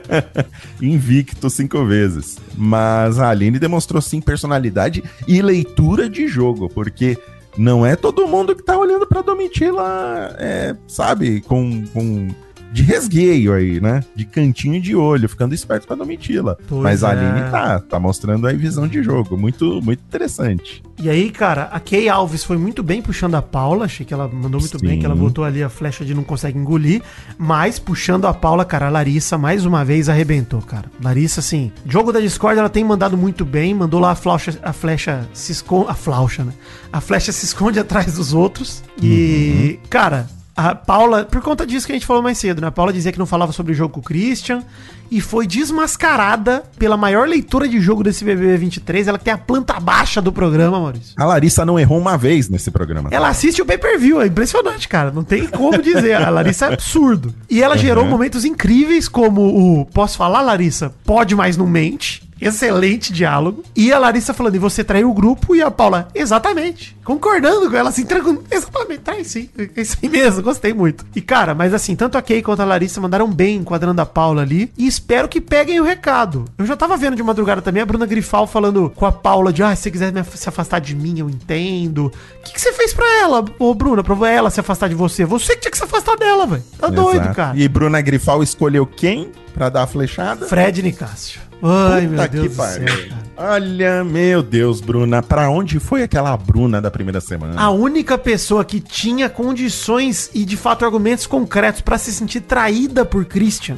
B: Invicto cinco vezes. Mas a Aline demonstrou sim personalidade e leitura de jogo, porque não é todo mundo que tá olhando pra Domitila, é, sabe, com, com de resgueio aí, né? De cantinho de olho, ficando esperto pra Domitila.
C: Pois
B: Mas a
C: é.
B: Aline tá, tá mostrando aí visão de jogo, muito, muito interessante.
C: E aí, cara, a Kay Alves foi muito bem puxando a Paula. Achei que ela mandou muito
B: Sim.
C: bem, que ela botou ali a flecha de não consegue engolir. Mas puxando a Paula, cara, a Larissa mais uma vez arrebentou, cara. Larissa, assim, jogo da Discord ela tem mandado muito bem. Mandou lá a flecha, a flecha se esconde. A flecha, né? A flecha se esconde atrás dos outros. E, cara. A Paula, por conta disso que a gente falou mais cedo, né? A Paula dizia que não falava sobre o jogo com o Christian e foi desmascarada pela maior leitura de jogo desse BBB 23. Ela tem a planta baixa do programa, Maurício.
B: A Larissa não errou uma vez nesse programa.
C: Ela assiste o pay-per-view, é impressionante, cara. Não tem como dizer. A Larissa é absurdo. E ela gerou momentos incríveis, como o. Posso falar, Larissa? Pode, mas não mente. Excelente diálogo. E a Larissa falando, e você traiu o grupo? E a Paula, exatamente. Concordando com ela, se entregando. Exatamente, trai sim. É isso aí mesmo, gostei muito. E cara, mas assim, tanto a Kay quanto a Larissa mandaram bem enquadrando a Paula ali. E espero que peguem o recado. Eu já tava vendo de madrugada também a Bruna Grifal falando com a Paula de, ah, se você quiser se afastar de mim, eu entendo. O que, que você fez pra ela, ô Bruna, pra ela se afastar de você? Você que tinha que se afastar dela, velho. Tá doido,
B: Exato.
C: cara.
B: E Bruna Grifal escolheu quem pra dar a flechada?
C: Fred Nicásio. Ai, meu
B: Puta
C: Deus
B: que
C: do céu.
B: Olha, meu Deus, Bruna, pra onde foi aquela Bruna da primeira semana?
C: A única pessoa que tinha condições e de fato argumentos concretos pra se sentir traída por Christian.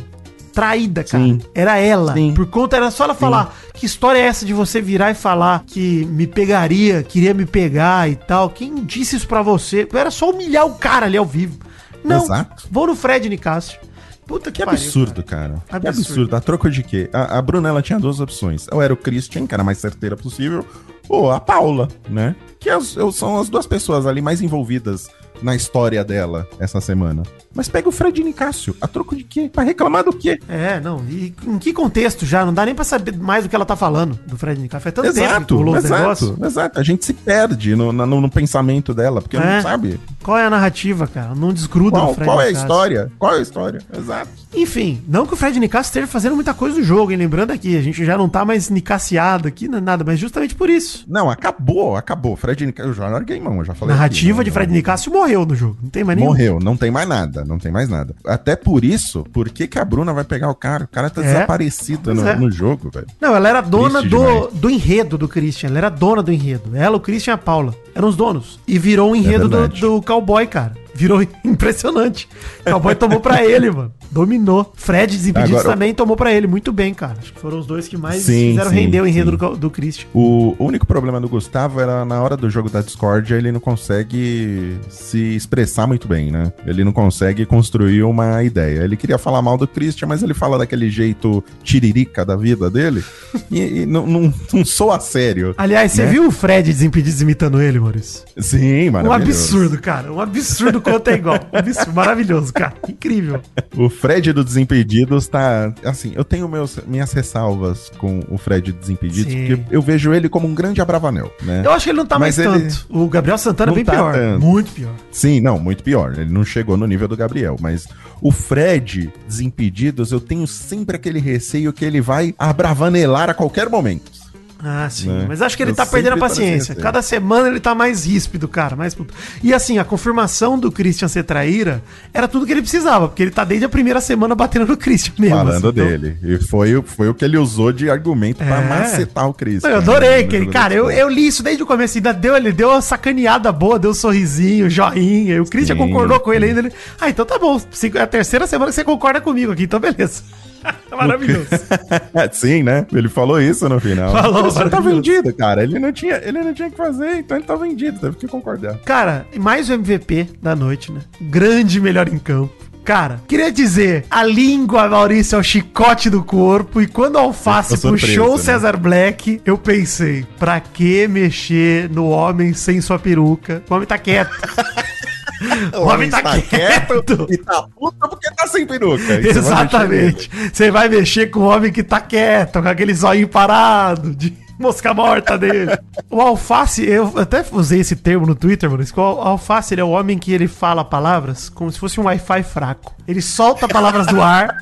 C: Traída, cara.
B: Sim.
C: Era ela.
B: Sim.
C: Por conta, era só ela falar: que história é essa de você virar e falar que me pegaria, queria me pegar e tal? Quem disse isso pra você? Era só humilhar o cara ali ao vivo. Não.
B: Exato.
C: Vou no Fred Nicásio. Puta que,
B: Que
C: pariu,
B: absurdo, cara. Que
C: Absurdo.
B: absurdo. A troco de quê? A, a Bruna, ela tinha duas opções. Ou era o Christian, que era a mais certeira possível, ou a Paula, né? Que as- eu- são as duas pessoas ali mais envolvidas na história dela essa semana. Mas pega o Fred Nicásio. A troco de quê? Pra reclamar do quê?
C: É, não. E em que contexto já? Não dá nem pra saber mais do que ela tá falando do Fred Nicásio. Faz tanto tempo que
B: Exato,
C: rolou
B: exato,
C: negócios.
B: exato. A gente se perde no, no, no pensamento dela, porque
C: É.
B: não sabe
C: Qual é a narrativa, cara? Não desgruda
B: qual,
C: do Fred
B: qual é a
C: Nicásio.
B: história. Qual é a história? Exato.
C: Enfim, não que o Fred Nicasso esteja fazendo muita coisa do jogo, hein? Lembrando aqui, a gente já não tá mais nicaciado aqui, não é nada, mas justamente por isso.
B: Não, acabou, acabou. Fred Nicásio, eu já larguei mão, eu já falei.
C: narrativa
B: aqui,
C: de
B: não-
C: Fred Nicásio morreu no jogo. Não tem mais nenhum.
B: Morreu, não tem mais nada, não tem mais nada. Até por isso, por que, que a Bruna vai pegar o cara? O cara tá
C: É.
B: desaparecido no,
C: é.
B: no jogo, velho.
C: Não, ela era dona
B: Triste
C: do,
B: demais.
C: do enredo do Christian. Ela era dona do enredo. Ela, o Christian e a Paula. Eram os donos. E virou o enredo do,
B: É verdade.
C: do cowboy, cara. Virou impressionante. O cowboy tomou pra ele, mano. Dominou. Fred Desimpedidos
B: Agora-
C: também tomou pra ele. Muito bem, cara. Acho que foram os dois que mais
B: Sim,
C: fizeram
B: sim,
C: render o enredo do, do Christian.
B: O único problema do Gustavo era na hora do jogo da Discord, ele não consegue se expressar muito bem, né? Ele não consegue construir uma ideia. Ele queria falar mal do Christian, mas ele fala daquele jeito tiririca da vida dele e, e não, não, não soa sério.
C: Aliás, você
B: né?
C: viu o Fred Desimpedidos imitando ele, Maurício?
B: Sim,
C: Um
B: maravilhoso.
C: absurdo, cara. Um absurdo quanto é igual. Um absurdo. Maravilhoso, cara. Incrível.
B: O Fred do Desimpedidos tá. Assim, eu tenho meus, minhas ressalvas com o Fred do Desimpedidos,
C: Sim.
B: porque eu vejo ele como um grande abravanel, né?
C: Eu acho que ele não tá
B: Mas
C: mais
B: ele-
C: tanto. O Gabriel Santana é bem
B: tá
C: pior.
B: tanto.
C: Muito pior.
B: Sim, não, muito pior. Ele não chegou no nível do Gabriel, mas o Fred Desimpedidos, eu tenho sempre aquele receio que ele vai abravanelar a qualquer momento.
C: Ah, sim.
B: Né?
C: Mas acho que ele
B: Eu
C: tá perdendo a paciência.
B: receio.
C: Cada semana ele tá mais ríspido, cara. Mais. E assim, a confirmação do Christian ser traíra era tudo que ele precisava, porque ele tá desde a primeira semana batendo no Christian mesmo.
B: falando
C: assim, então-
B: dele. E foi, o- foi o que ele usou de argumento pra
C: É.
B: macetar o Chris.
C: Eu adorei, que ele, cara, eu, eu li isso desde o começo, ainda deu, ele deu uma sacaneada boa, deu um sorrisinho, joinha, e o Christian
B: Sim,
C: concordou com ele
B: sim.
C: ainda. Ele, ah, então tá bom, é a terceira semana que você concorda comigo aqui, então beleza. É maravilhoso.
B: Sim, né? Ele falou isso no final.
C: Falou,
B: Ele tá vendido, cara. Ele não, tinha, ele não tinha que fazer, então ele tá vendido. Teve que concordar.
C: Cara, mais o MVP da noite, né? Grande melhor em campo. Cara, queria dizer, a língua, Maurício, é o chicote do corpo. E quando a Alface puxou o
B: né?
C: César Black, eu pensei, pra que mexer no homem sem sua peruca? O homem tá quieto. O homem tá quieto.
B: e tá puto porque tá sem peruca. E você vai mexer
C: Exatamente. Você vai mexer com o homem que tá quieto, com aquele zóio parado, de mosca morta dele. O alface, eu até usei esse termo no Twitter, mano. O alface, ele é o homem que ele fala palavras como se fosse um Wi-Fi fraco. Ele solta palavras do ar.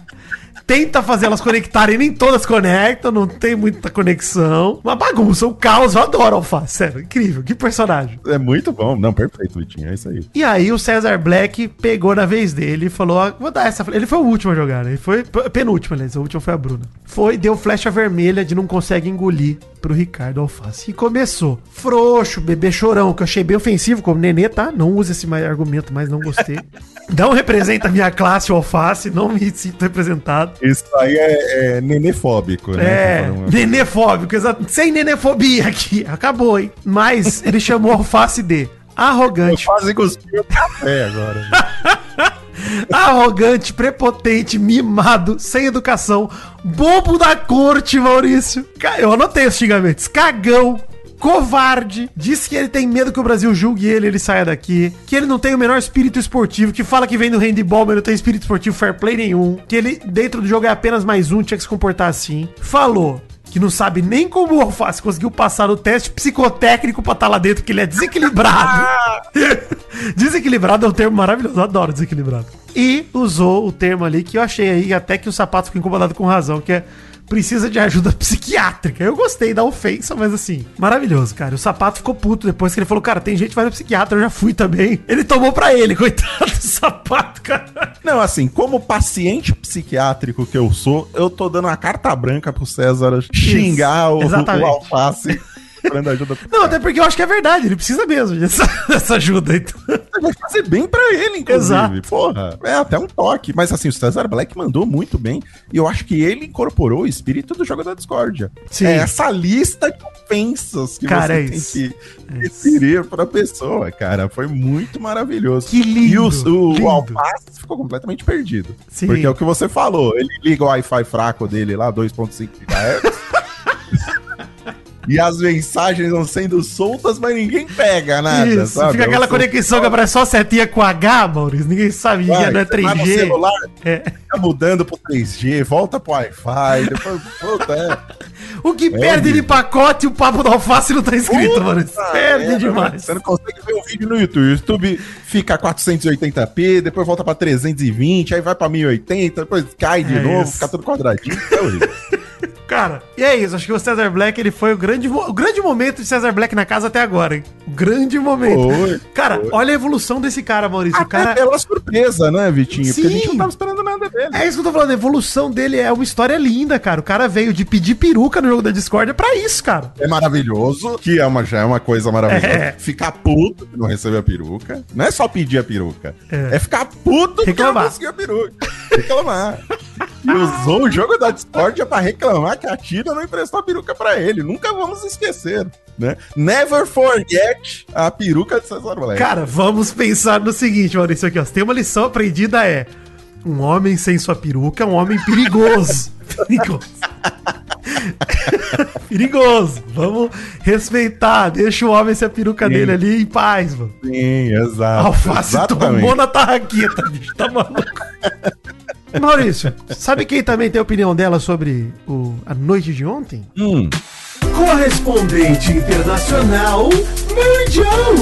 C: Tenta fazer elas conectarem, nem todas conectam, não tem muita conexão. Uma bagunça, um caos. Eu adoro Alface, sério, incrível, que personagem.
B: É muito bom. Não, perfeito, Vitinho. É isso aí.
C: E aí o Cesar Black pegou na vez dele e falou: ó, vou dar essa. Ele foi o último a jogar, né? Ele foi penúltimo, aliás. A última foi a Bruna. Foi, deu flecha vermelha de não consegue engolir pro Ricardo Alface. E começou. Frouxo, bebê chorão, que eu achei bem ofensivo como nenê, tá? Não use esse argumento, mas não gostei. Não representa a minha classe, o Alface, não me sinto representado.
B: Isso aí é, é nenefóbico, né?
C: É, nenefóbico, exato. Sem nenefobia aqui. Acabou, hein? Mas ele chamou Alface de arrogante,
B: Quase cuspiu o café agora.
C: Arrogante, prepotente, mimado, sem educação, bobo da corte, Maurício. Eu anotei os xingamentos. Cagão, covarde, diz que ele tem medo que o Brasil julgue ele, ele saia daqui, que ele não tem o menor espírito esportivo, que fala que vem do handball, mas não tem espírito esportivo fair play nenhum, que ele dentro do jogo é apenas mais um, tinha que se comportar assim. Falou que não sabe nem como o Alface conseguiu passar no teste psicotécnico pra estar lá dentro, porque ele é desequilibrado. desequilibrado é um termo maravilhoso, eu adoro desequilibrado. E usou o termo ali que eu achei aí, até que o sapato ficou incomodado com razão, que é precisa de ajuda psiquiátrica. Eu gostei da ofensa, mas assim, maravilhoso, cara. O sapato ficou puto depois que ele falou, cara, tem gente que vai no psiquiatra, eu já fui também. Ele tomou pra ele, coitado do sapato, cara.
B: Não, assim, como paciente psiquiátrico que eu sou, eu tô dando uma carta branca pro César xingar o,
C: exatamente.
B: o alface dando ajuda.
C: Não, até porque eu acho que é verdade, ele precisa mesmo dessa, dessa ajuda. Então.
B: Vai fazer bem pra ele, inclusive.
C: Exato.
B: Porra, é até um toque. Mas assim, o César Black mandou muito bem. E eu acho que ele incorporou o espírito do jogo da discórdia.
C: Sim.
B: É essa lista de ofensas que
C: Cara, é
B: você tem
C: isso.
B: que
C: É
B: referir pra pessoa, cara. Foi muito maravilhoso.
C: Que lindo,
B: E o, o,
C: lindo.
B: o Alface ficou completamente perdido.
C: Sim.
B: Porque é o que você falou. Ele liga o Wi-Fi fraco dele lá, 2.5 GHz. E as mensagens vão sendo soltas, mas ninguém pega nada,
C: Isso,
B: sabe?
C: fica aquela
B: Eu sou-
C: conexão que aparece só setinha com H, Maurício. Ninguém sabe,
B: Vai,
C: não é
B: você vai no
C: 3G.
B: celular,
C: É.
B: Tá mudando pro 3G, volta pro Wi-Fi, depois, puta, é.
C: O que
B: É
C: perde de pacote, o papo da alface não tá escrito,
B: Puta
C: mano. Perde
B: merda,
C: demais.
B: Você não consegue ver um vídeo no YouTube. O YouTube fica 480p, depois volta pra 320, aí vai pra 1080, depois cai de
C: É
B: novo,
C: isso.
B: fica tudo quadradinho. É horrível.
C: Cara, e é isso. Acho que o Cesar Black ele foi o grande, o grande momento de Cesar Black na casa até agora, hein? O grande momento.
B: Foi,
C: cara, olha a evolução desse cara, Maurício. O
B: Até
C: cara.
B: pela surpresa, né, Vitinho? Porque a gente
C: Sim.
B: não tava esperando nada dele.
C: É isso que eu tô falando, a evolução dele é uma história linda, cara. O cara veio de pedir peruca no jogo da Discord pra isso, cara.
B: É maravilhoso, que é uma, já é uma coisa maravilhosa.
C: É.
B: Ficar puto que não recebeu a peruca. Não é só pedir a peruca.
C: É.
B: É, ficar puto
C: Reclamar.
B: não conseguiu a peruca. Reclamar. e usou o jogo da Discord pra reclamar que a Tira não emprestou a peruca pra ele. Nunca vamos esquecer, né? Never forget a peruca de César Black.
C: Cara, vamos pensar no seguinte, Maurício, aqui, ó. Se tem uma lição aprendida é. Um homem sem sua peruca é um homem perigoso. perigoso. perigoso. Vamos respeitar. Deixa o homem sem a peruca
B: Sim.
C: dele ali em paz, mano.
B: Sim, exato.
C: Alface
B: Exatamente.
C: tomou na tarraqueta, bicho. Tá maluco. Maurício, sabe quem também tem a opinião dela sobre o, a noite de ontem?
B: Hum,
A: Correspondente internacional, Mundial.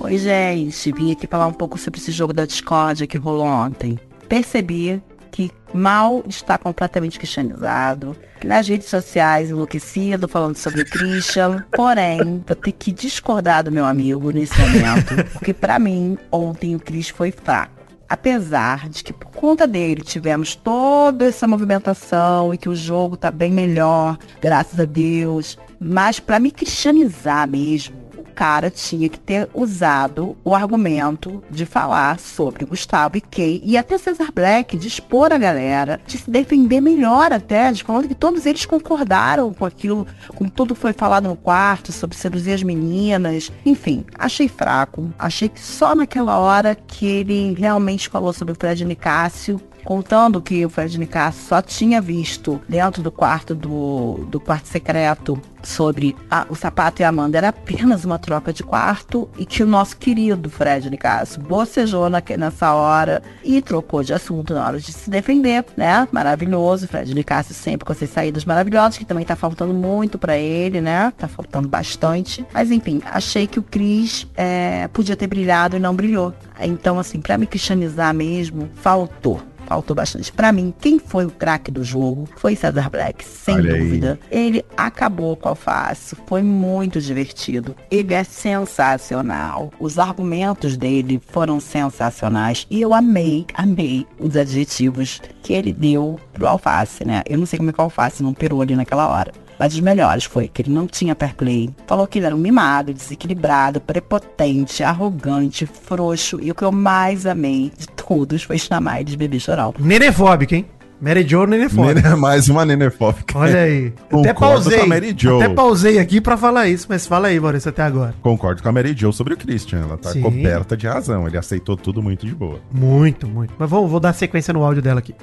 E: Oi, gente. Vim aqui falar um pouco sobre esse jogo da Discord que rolou ontem. Percebi que mal está completamente cristianizado. Nas redes sociais, enlouquecido, falando sobre Christian. Porém, eu tenho que discordar do meu amigo nesse momento. Porque pra mim, ontem o Chris foi fraco. Apesar de que por conta dele tivemos toda essa movimentação e que o jogo tá bem melhor, graças a Deus. Mas pra me cristianizar mesmo, cara tinha que ter usado o argumento de falar sobre Gustavo e Kay e até Cesar Black, de expor a galera, de se defender melhor até, de falando que todos eles concordaram com aquilo, com tudo que foi falado no quarto, sobre seduzir as meninas. Enfim, achei fraco. Achei que só naquela hora que ele realmente falou sobre o Fred Nicásio contando que o Fred Nicasso só tinha visto dentro do quarto do, do quarto secreto sobre a- o sapato e a Amanda era apenas uma troca de quarto e que o nosso querido Fred Nicasso bocejou naque- nessa hora e trocou de assunto na hora de se defender, né? Maravilhoso, Fred Nicasso sempre com essas saídas maravilhosas, que também tá faltando muito pra ele, né? Tá faltando bastante. Mas enfim, achei que o Cris é, podia ter brilhado e não brilhou. Então, assim, pra me cristianizar mesmo, faltou. Faltou bastante. Pra mim, quem foi o craque do jogo foi Cesar Black, sem
B: Olha aí.
E: dúvida. Ele acabou com o alface, foi muito divertido. Ele é sensacional. Os argumentos dele foram sensacionais. E eu amei, amei os adjetivos que ele deu pro alface, né? Eu não sei como é que o alface não perou ali naquela hora. Mas os melhores foi que ele não tinha fair play. Falou que ele era um mimado, desequilibrado, prepotente, arrogante, frouxo. E o que eu mais amei de todos foi chamar ele de bebê chorão.
C: Nenefóbica, hein? Mary Jo nenefóbica.
B: Nene- Mais uma nenefóbica.
C: Olha aí. Até
B: Concordo
C: pausei.
B: com a Mary Jo.
C: Até pausei aqui pra falar isso, mas fala aí, Maurício, até agora.
B: Concordo com a Mary Jo sobre o Christian. Ela tá
C: Sim.
B: coberta de razão. Ele aceitou tudo muito de boa.
C: Muito, muito. Mas vamos, vou dar sequência no áudio dela aqui.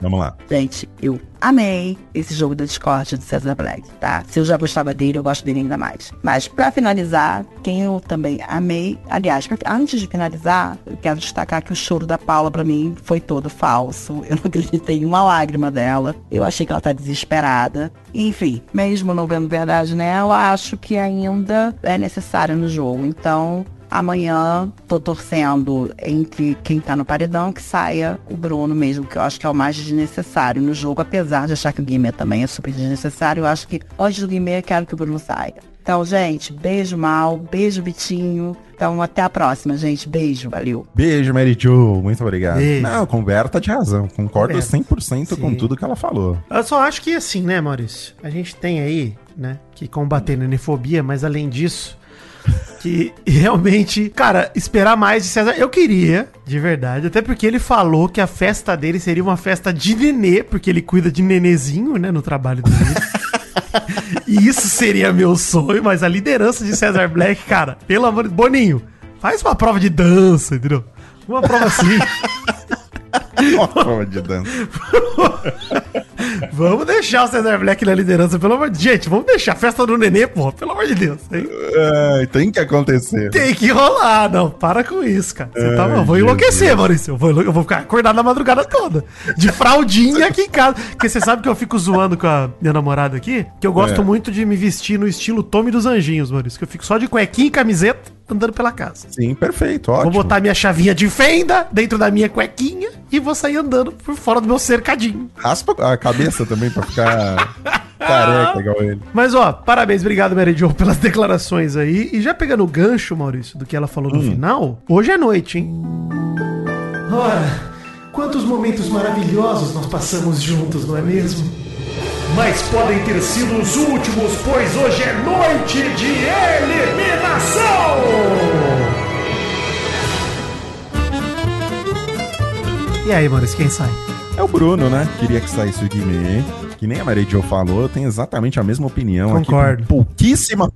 B: Vamos lá.
E: Gente, eu amei esse jogo da Discord do Cesar Black, tá? Se eu já gostava dele, eu gosto dele ainda mais. Mas pra finalizar, quem eu também amei, aliás, antes de finalizar, eu quero destacar que o choro da Paula pra mim foi todo falso. Eu não acreditei em uma lágrima dela. Eu achei que ela tá desesperada. Enfim, mesmo não vendo verdade nela, acho que ainda é necessário no jogo. Então, Amanhã tô torcendo entre quem tá no paredão que saia o Bruno mesmo, que eu acho que é o mais desnecessário no jogo, apesar de achar que o Guimê também é super desnecessário. Eu acho que antes do Guimê eu quero que o Bruno saia. Então, gente, beijo mal, beijo Vitinho. Então, até a próxima, gente. Beijo, valeu.
B: Beijo, Mary Jo. Muito obrigado.
C: Beijo.
B: Não, converta de razão. Concordo
C: Conversa.
B: 100% com
C: Sim.
B: tudo que ela falou.
C: Eu só acho que assim, né, Maurício? A gente tem aí, né, que combater a nenefobia, mas além disso, que realmente, cara, esperar mais de César. Eu queria, de verdade, até porque ele falou que a festa dele seria uma festa de nenê, porque ele cuida de nenezinho, né, no trabalho dele. e isso seria meu sonho, mas a liderança de César Black, cara, pelo amor de Boninho, faz uma prova de dança, entendeu? Uma prova assim.
B: Uma prova de dança.
C: Vamos deixar o Cesar Black na liderança, pelo amor de Gente, vamos deixar a festa do nenê, pô, pelo amor de Deus. hein?
B: Ai, tem que acontecer.
C: Tem que rolar, não, para com isso, cara. Você tá,
B: Ai,
C: eu vou enlouquecer. Maurício. Eu vou, eu vou ficar acordado a madrugada toda. De fraldinha aqui em casa. Porque você sabe que eu fico zoando com a minha namorada aqui, que eu gosto
B: É.
C: muito de me vestir no estilo Tommy dos Anjinhos, Maurício. Que eu fico só de cuequinha e camiseta andando pela casa.
B: Sim, perfeito. Ótimo.
C: Vou botar minha chavinha de fenda dentro da minha cuequinha e vou sair andando por fora do meu cercadinho.
B: Raspa a cabeça também pra ficar careca igual ele.
C: Mas ó, parabéns, obrigado, Mary Jo, pelas declarações aí. E já pegando o gancho, Maurício, do que ela falou no final, hoje é noite, hein? Ora, quantos momentos maravilhosos nós passamos juntos, não é mesmo? Mas podem ter sido os últimos, pois hoje é noite de eliminação! E aí, Maurício, quem sai?
B: É o Bruno, né? Queria que saísse o Guimê. Que nem a Mary Jo falou, eu tenho exatamente a mesma opinião. aqui,
C: Concordo.
B: com pouquíssima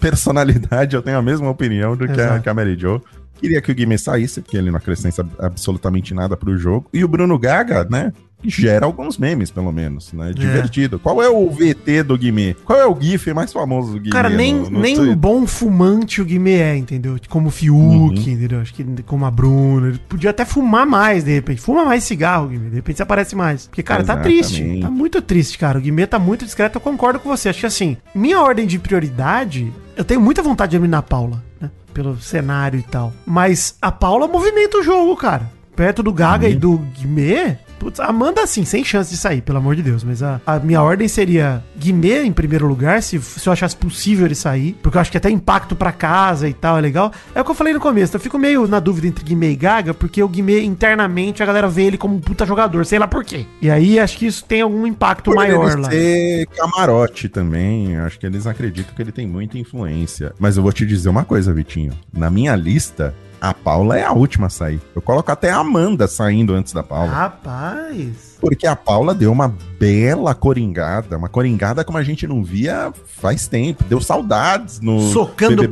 B: personalidade, eu tenho a mesma opinião do que a, que a Mary Jo. Queria que o Guimê saísse, porque ele não acrescenta absolutamente nada pro jogo. E o Bruno Gaga, né? Gera alguns memes, pelo menos, né? Divertido. Qual é o VT do Guimê? Qual é o GIF mais famoso do Guimê?
C: Cara, nem,
B: no- no
C: nem um bom fumante o Guimê é, entendeu? Como o Fiuk,
B: Uhum.
C: entendeu? Acho que como a Bruna. Ele podia até fumar mais, de repente. Fuma mais cigarro, Guimê. De repente você aparece mais. Porque, cara, tá
B: Exatamente.
C: triste. Tá muito triste, cara. O Guimê tá muito discreto. Eu concordo com você. Acho que assim, minha ordem de prioridade, eu tenho muita vontade de eliminar a Paula, né? Pelo cenário e tal. Mas a Paula movimenta o jogo, cara. Perto do Gaga e do Guimê, putz, Amanda, assim, sem chance de sair, pelo amor de Deus. Mas a, a minha ordem seria Guimê em primeiro lugar, se, se eu achasse possível ele sair. Porque eu acho que até impacto pra casa e tal é legal. É o que eu falei no começo. Eu fico meio na dúvida entre Guimê e Gaga, porque o Guimê, internamente, a galera vê ele como um puta jogador, sei lá por quê. E aí acho que isso tem algum impacto
B: Por
C: maior
B: ele
C: lá.
B: ser camarote também, acho que eles acreditam que ele tem muita influência. Mas eu vou te dizer uma coisa, Vitinho. Na minha lista, a Paula é a última a sair. Eu coloco até a Amanda saindo antes da Paula.
C: Rapaz.
B: Porque a Paula deu uma bela coringada, uma coringada como a gente não via faz tempo. Deu saudades no
C: Socando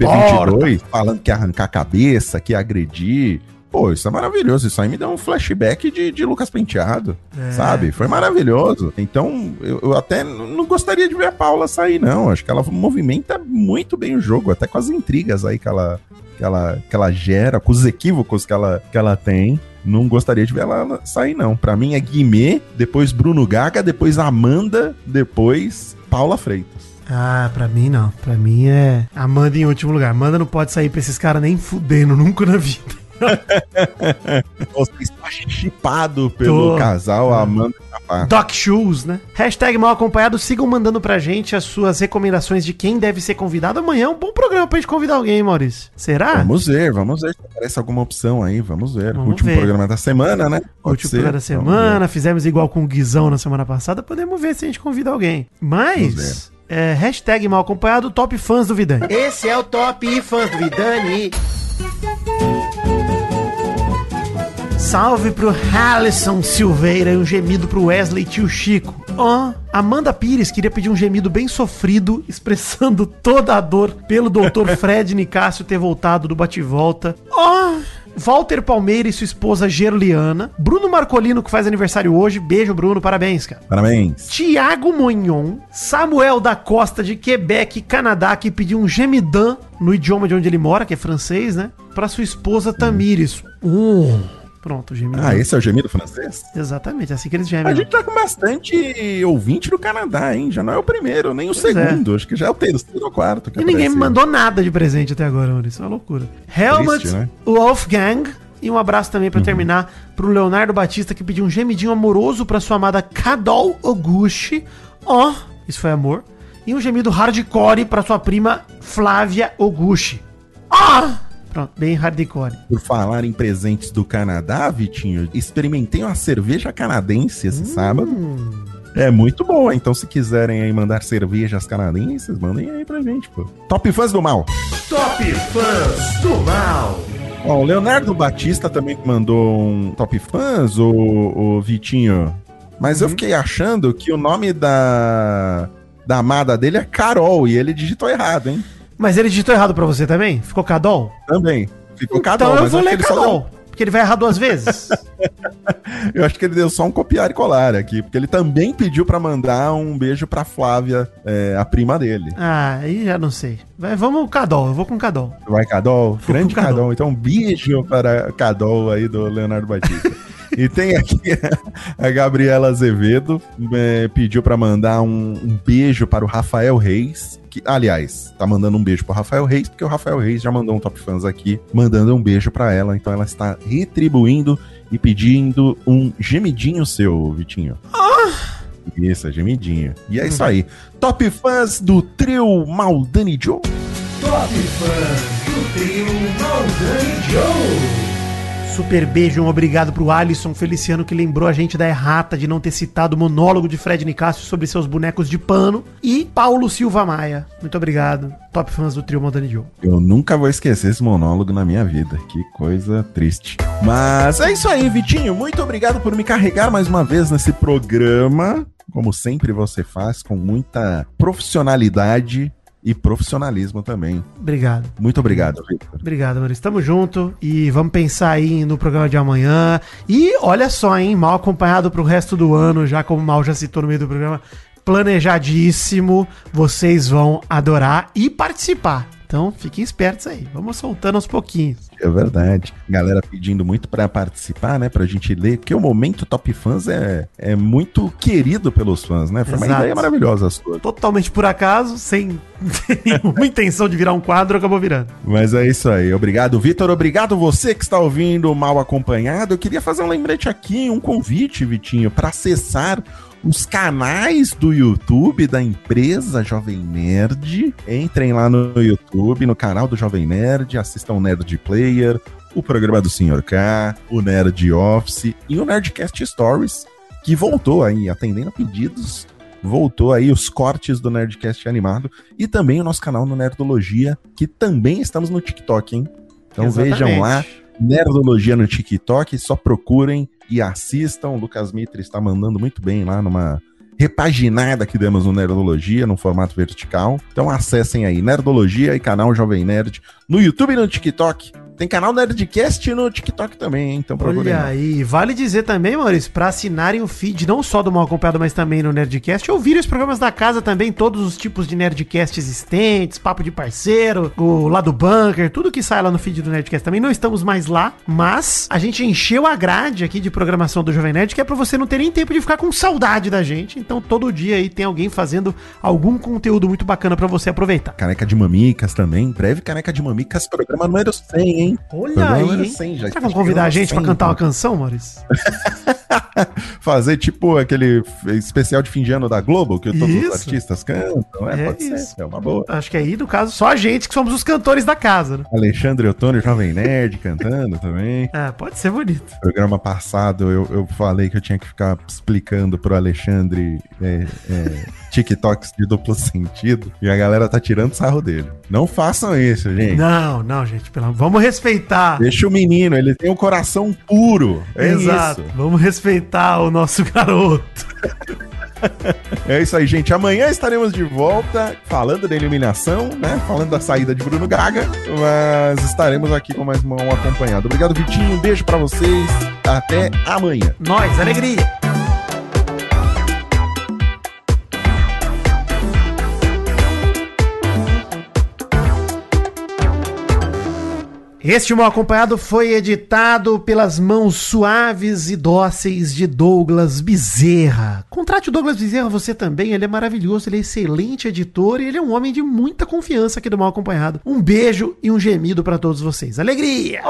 B: falando que ia arrancar a cabeça, que ia agredir. Pô, isso é maravilhoso. Isso aí me deu um flashback de, de Lucas Penteado,
C: É.
B: sabe? Foi maravilhoso. Então, eu, eu até não gostaria de ver a Paula sair, não. Acho que ela movimenta muito bem o jogo, até com as intrigas aí que ela, que ela, que ela gera, com os equívocos que ela, que ela tem. Não gostaria de ver ela sair, não. Pra mim é Guimê, depois Bruno Gaga, depois Amanda, depois Paula Freitas.
C: Ah, pra mim não. Pra mim é Amanda em último lugar. Amanda não pode sair pra esses caras nem fudendo nunca na vida.
B: Você está chipado pelo
C: Tô.
B: casal Amanda e Capá.
C: Doc Shoes, né? Hashtag mal acompanhado. Sigam mandando pra gente as suas recomendações de quem deve ser convidado. Amanhã é um bom programa pra gente convidar alguém, hein, Maurício. Será?
B: Vamos ver, vamos ver se aparece alguma opção aí, vamos ver.
C: Vamos
B: Último
C: ver.
B: programa da semana, né? Pode
C: Último
B: ser,
C: programa da semana. Fizemos igual com o Guizão na semana passada. Podemos ver se a gente convida alguém. Mas... É, hashtag mal acompanhado, top fãs do Vidani.
D: Esse é o Top Fãs do Vidani.
C: Salve pro Alisson Silveira e um gemido pro Wesley Tio Chico. Ó, Amanda Pires queria pedir um gemido bem sofrido, expressando toda a dor pelo Dr. Fred Nicásio ter voltado do bate-volta. Ó, Walter Palmeira e sua esposa Gerliana. Bruno Marcolino, que faz aniversário hoje. Beijo, Bruno, parabéns, cara.
B: Parabéns.
C: Tiago Monhon, Samuel da Costa de Quebec, Canadá, que pediu um gemidão no idioma de onde ele mora, que é francês, né? Pra sua esposa Tamires. Uh, pronto, gemidão.
B: Ah, esse é o gemido francês?
C: Exatamente, é assim que eles
B: A
C: gemem.
B: gente tá com bastante ouvinte do Canadá, hein? Já não é o primeiro, nem o
C: Pois é.
B: segundo. Acho que já é o terceiro ou quarto.
C: E ninguém me mandou nada de presente até agora. Isso é uma loucura. Helmut
B: Triste, né?
C: Wolfgang. E um abraço também pra terminar pro Leonardo Batista, que pediu um gemidinho amoroso pra sua amada Kadol Oguchi. Ó, isso foi amor. E um gemido hardcore pra sua prima Flávia Oguchi. Ó! Pronto, bem hardcore.
B: Por falar em presentes do Canadá, Vitinho, experimentei uma cerveja canadense esse sábado. É muito boa, então se quiserem aí mandar cervejas canadenses, mandem aí pra gente, pô. Top fãs do mal.
A: Top Fãs do Mal.
B: Ó, o Leonardo Batista também mandou um top fãs, o, o Vitinho. Mas eu fiquei achando que o nome da, da amada dele é Carol e ele digitou errado, hein?
C: Mas ele digitou errado pra você também? Ficou Cadol?
B: Também. Ficou
C: Então
B: Carol,
C: eu
B: mas
C: vou ler Cadol. Porque ele vai errar duas vezes.
B: eu acho que ele deu só um copiar e colar aqui, porque ele também pediu pra mandar um beijo pra Flávia, é, a prima dele.
C: ah, aí já não sei. Vai, vamos Cadol, eu vou com Cadol.
B: Vai, Cadol?
C: Vou
B: Grande
C: Cadol.
B: Cadol. Então, um beijo para Cadol aí do Leonardo Batista. e tem aqui a Gabriela Azevedo, é, pediu para mandar um, um beijo para o Rafael Reis. Que, aliás, tá mandando um beijo pro Rafael Reis, porque o Rafael Reis já mandou um top fãs aqui, mandando um beijo para ela. Então ela está retribuindo e pedindo um gemidinho seu, Vitinho. Isso, é gemidinho. E é isso aí. Top fãs do trio Maldani Joe.
A: Top Fãs do trio Maldani Joe.
C: Super beijo, um obrigado pro Alisson Feliciano que lembrou a gente da errata de não ter citado o monólogo de Fred Nicásio sobre seus bonecos de pano. E Paulo Silva Maia. Muito obrigado. Top fãs do trio Montani Joe.
B: Eu nunca vou esquecer esse monólogo na minha vida. Que coisa triste. Mas é isso aí, Vitinho. Muito obrigado por me carregar mais uma vez nesse programa. Como sempre você faz, com muita profissionalidade e profissionalismo também.
C: Obrigado.
B: Muito obrigado, Victor.
C: Obrigado, mano. Estamos junto e vamos pensar aí no programa de amanhã. E olha só, hein? Mal acompanhado pro resto do ano, já como Mal já citou no meio do programa. Planejadíssimo. Vocês vão adorar e participar. Então fiquem espertos aí. Vamos soltando aos pouquinhos.
B: É verdade. Galera pedindo muito pra participar, né? Pra gente ler, porque o momento Top Fãs é, é muito querido pelos fãs, né? Foi uma
C: Exato.
B: ideia maravilhosa a sua.
C: Totalmente por acaso, sem nenhuma intenção de virar um quadro, acabou virando.
B: Mas é isso aí. Obrigado, Vitor. Obrigado você que está ouvindo Mal Acompanhado. Eu queria fazer um lembrete aqui, um convite, Vitinho, para acessar os canais do YouTube da empresa Jovem Nerd. Entrem lá no YouTube, no canal do Jovem Nerd, assistam o Nerd Player, o programa do Sr. K, o Nerd Office e o Nerdcast Stories, que voltou aí, atendendo a pedidos. Voltou aí os cortes do Nerdcast animado e também o nosso canal no Nerdologia, que também estamos no TikTok, hein? Então
C: Exatamente.
B: vejam lá, Nerdologia no TikTok, só procurem e assistam. O Lucas Mitre está mandando muito bem lá numa repaginada que demos no Nerdologia, no formato vertical. Então acessem aí, Nerdologia e canal Jovem Nerd no YouTube e no TikTok. Tem canal Nerdcast no TikTok também, hein? Então procurem.
C: Olha aí, vale dizer também, Maurício, pra assinarem o feed não só do Mal Acompanhado, mas também no Nerdcast, ouvirem os programas da casa também, todos os tipos de Nerdcast existentes, Papo de Parceiro, o lá do Bunker, tudo que sai lá no feed do Nerdcast também. Não estamos mais lá, mas a gente encheu a grade aqui de programação do Jovem Nerd, que é pra você não ter nem tempo de ficar com saudade da gente. Então todo dia aí tem alguém fazendo algum conteúdo muito bacana pra você aproveitar.
B: Caneca de Mamicas também. Breve, Caneca de Mamicas, programa número 100, hein?
C: Olha aí,
B: número
C: hein?
B: 100, já
C: Será que vão convidar a gente pra
B: 100,
C: cantar uma
B: então.
C: canção, Maurício?
B: Fazer tipo aquele especial de fim de ano da Globo, que todos
C: Isso.
B: os artistas cantam. É,
C: É
B: pode
C: isso.
B: ser. É uma boa.
C: Acho que aí, no caso, só a gente que somos os cantores da casa, né?
B: Alexandre Ottoni, Jovem Nerd, cantando também.
C: É, pode ser bonito.
B: Programa passado eu, eu falei que eu tinha que ficar explicando pro Alexandre é, é, TikToks de duplo sentido e a galera tá tirando sarro dele. Não façam isso, gente.
C: Não, não, gente, pelo. Vamos respeitar.
B: Deixa o menino, ele tem um coração puro. É
C: Exato.
B: isso.
C: Vamos respeitar o nosso garoto.
B: É isso aí, gente. Amanhã estaremos de volta falando da eliminação, né? Falando da saída de Bruno Gaga. Mas estaremos aqui com mais um acompanhado. Obrigado, Vitinho. Um beijo pra vocês. Até amanhã.
C: Nós, alegria. Este mal acompanhado foi editado pelas mãos suaves e dóceis de Douglas Bezerra. Contrate o Douglas Bezerra você também, ele é maravilhoso, ele é excelente editor e ele é um homem de muita confiança aqui do mal acompanhado. Um beijo e um gemido pra todos vocês. Alegria!